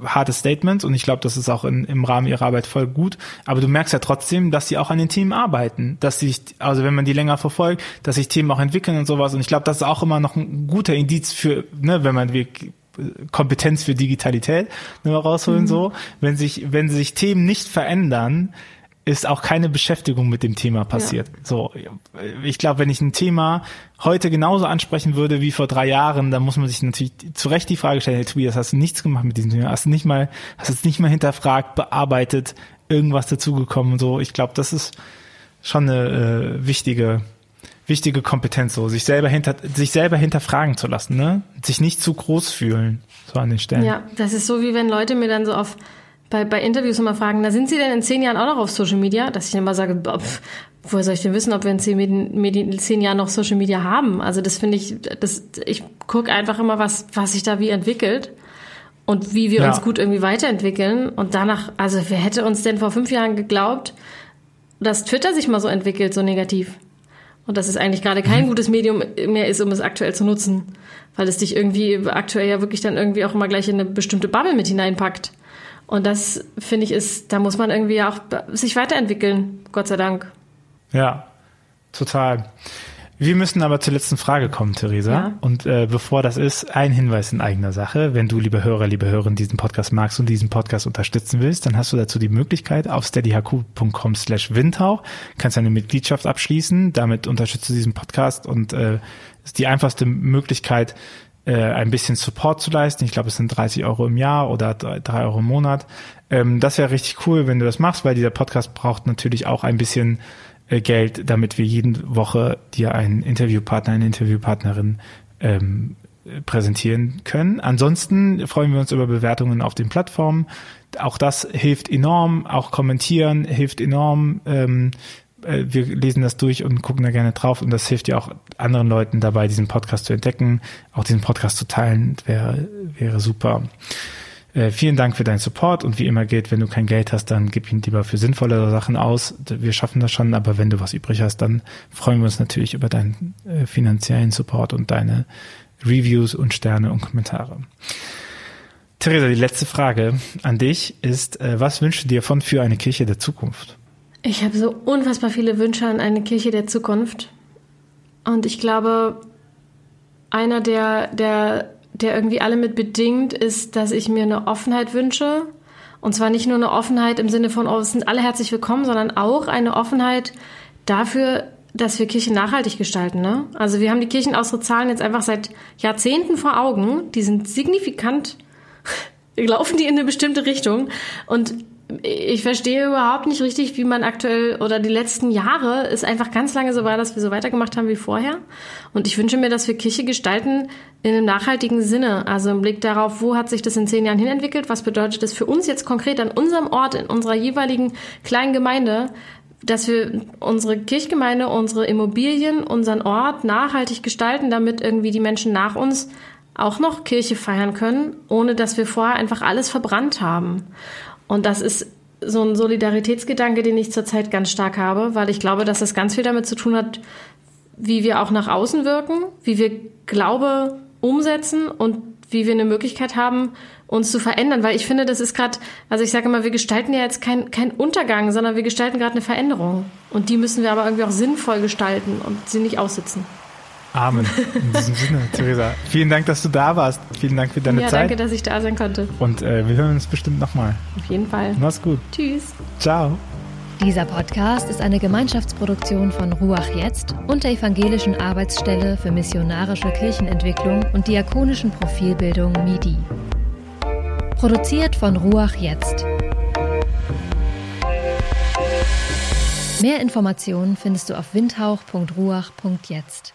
harte Statements und ich glaube, das ist auch in, im Rahmen ihrer Arbeit voll gut. Aber du merkst ja trotzdem, dass sie auch an den Themen arbeiten, dass sich, also wenn man die länger verfolgt, dass sich Themen auch entwickeln und sowas. Und ich glaube, das ist auch immer noch ein guter Indiz für, ne, wenn man Kompetenz für Digitalität nur rausholen mhm. so. Wenn sich, wenn sich Themen nicht verändern, ist auch keine Beschäftigung mit dem Thema passiert. Ja. So, ich glaube, wenn ich ein Thema heute genauso ansprechen würde wie vor drei Jahren, dann muss man sich natürlich zu Recht die Frage stellen, hey Tobias, hast du nichts gemacht mit diesem Thema? Hast du nicht mal, hast du es nicht mal hinterfragt, bearbeitet, irgendwas dazugekommen und so. Ich glaube, das ist schon eine äh, wichtige wichtige Kompetenz, so sich selber hinter sich selber hinterfragen zu lassen, ne? Sich nicht zu groß fühlen, so an den Stellen. Ja, das ist so wie wenn Leute mir dann so auf bei, bei Interviews immer fragen, da sind Sie denn in zehn Jahren auch noch auf Social Media? Dass ich dann immer sage, pf, woher soll ich denn wissen, ob wir in zehn, in zehn Jahren noch Social Media haben? Also das finde ich, das, ich gucke einfach immer, was, was sich da wie entwickelt und wie wir ja. uns gut irgendwie weiterentwickeln. Und danach, also wer hätte uns denn vor fünf Jahren geglaubt, dass Twitter sich mal so entwickelt, so negativ? Und dass es eigentlich gerade kein mhm. gutes Medium mehr ist, um es aktuell zu nutzen. Weil es dich irgendwie aktuell ja wirklich dann irgendwie auch immer gleich in eine bestimmte Bubble mit hineinpackt. Und das, finde ich, ist, da muss man irgendwie auch sich weiterentwickeln, Gott sei Dank. Ja, total. Wir müssen aber zur letzten Frage kommen, Theresa. Ja. Und äh, bevor das ist, ein Hinweis in eigener Sache. Wenn du, liebe Hörer, liebe Hörerin, diesen Podcast magst und diesen Podcast unterstützen willst, dann hast du dazu die Möglichkeit auf steadyhq.com slash windhauch, kannst eine Mitgliedschaft abschließen. Damit unterstützt du diesen Podcast und äh, ist die einfachste Möglichkeit, äh, ein bisschen Support zu leisten. Ich glaube, es sind 30 Euro im Jahr oder 3 Euro im Monat. Ähm, das wäre richtig cool, wenn du das machst, weil dieser Podcast braucht natürlich auch ein bisschen Geld, damit wir jede Woche dir einen Interviewpartner, eine Interviewpartnerin ähm, präsentieren können. Ansonsten freuen wir uns über Bewertungen auf den Plattformen. Auch das hilft enorm. Auch kommentieren hilft enorm. Ähm, äh, wir lesen das durch und gucken da gerne drauf und das hilft ja auch anderen Leuten dabei, diesen Podcast zu entdecken, auch diesen Podcast zu teilen, wäre, wäre super. Äh, vielen Dank für deinen Support und wie immer gilt, wenn du kein Geld hast, dann gib ihn lieber für sinnvollere Sachen aus. Wir schaffen das schon, aber wenn du was übrig hast, dann freuen wir uns natürlich über deinen äh, finanziellen Support und deine Reviews und Sterne und Kommentare. Theresa, die letzte Frage an dich ist, äh, was wünschst du dir von für eine Kirche der Zukunft? Ich habe so unfassbar viele Wünsche an eine Kirche der Zukunft. Und ich glaube, einer der, der der irgendwie alle mit bedingt, ist, dass ich mir eine Offenheit wünsche. Und zwar nicht nur eine Offenheit im Sinne von, oh, es sind alle herzlich willkommen, sondern auch eine Offenheit dafür, dass wir Kirchen nachhaltig gestalten. Ne? Also wir haben die Kirchenaustrittzahlen jetzt einfach seit Jahrzehnten vor Augen. Die sind signifikant, [laughs] laufen die in eine bestimmte Richtung. Und ich verstehe überhaupt nicht richtig, wie man aktuell oder die letzten Jahre es einfach ganz lange so war, dass wir so weitergemacht haben wie vorher. Und ich wünsche mir, dass wir Kirche gestalten in einem nachhaltigen Sinne. Also im Blick darauf, wo hat sich das in zehn Jahren hin entwickelt? Was bedeutet das für uns jetzt konkret an unserem Ort, in unserer jeweiligen kleinen Gemeinde? dass wir unsere Kirchgemeinde, unsere Immobilien, unseren Ort nachhaltig gestalten, damit irgendwie die Menschen nach uns auch noch Kirche feiern können, ohne dass wir vorher einfach alles verbrannt haben. Und das ist so ein Solidaritätsgedanke, den ich zurzeit ganz stark habe, weil ich glaube, dass das ganz viel damit zu tun hat, wie wir auch nach außen wirken, wie wir Glaube umsetzen und wie wir eine Möglichkeit haben, uns zu verändern, weil ich finde, das ist gerade, also ich sage immer, wir gestalten ja jetzt keinen kein Untergang, sondern wir gestalten gerade eine Veränderung. Und die müssen wir aber irgendwie auch sinnvoll gestalten und sie nicht aussitzen. Amen. In diesem Sinne, [laughs] Theresa. Vielen Dank, dass du da warst. Vielen Dank für deine ja, Zeit. danke, dass ich da sein konnte. Und äh, wir hören uns bestimmt nochmal. Auf jeden Fall. Mach's gut. Tschüss. Ciao. Dieser Podcast ist eine Gemeinschaftsproduktion von Ruach Jetzt und der Evangelischen Arbeitsstelle für missionarische Kirchenentwicklung und diakonischen Profilbildung MIDI. Produziert von Ruach Jetzt. Mehr Informationen findest du auf windhauch.ruach.jetzt.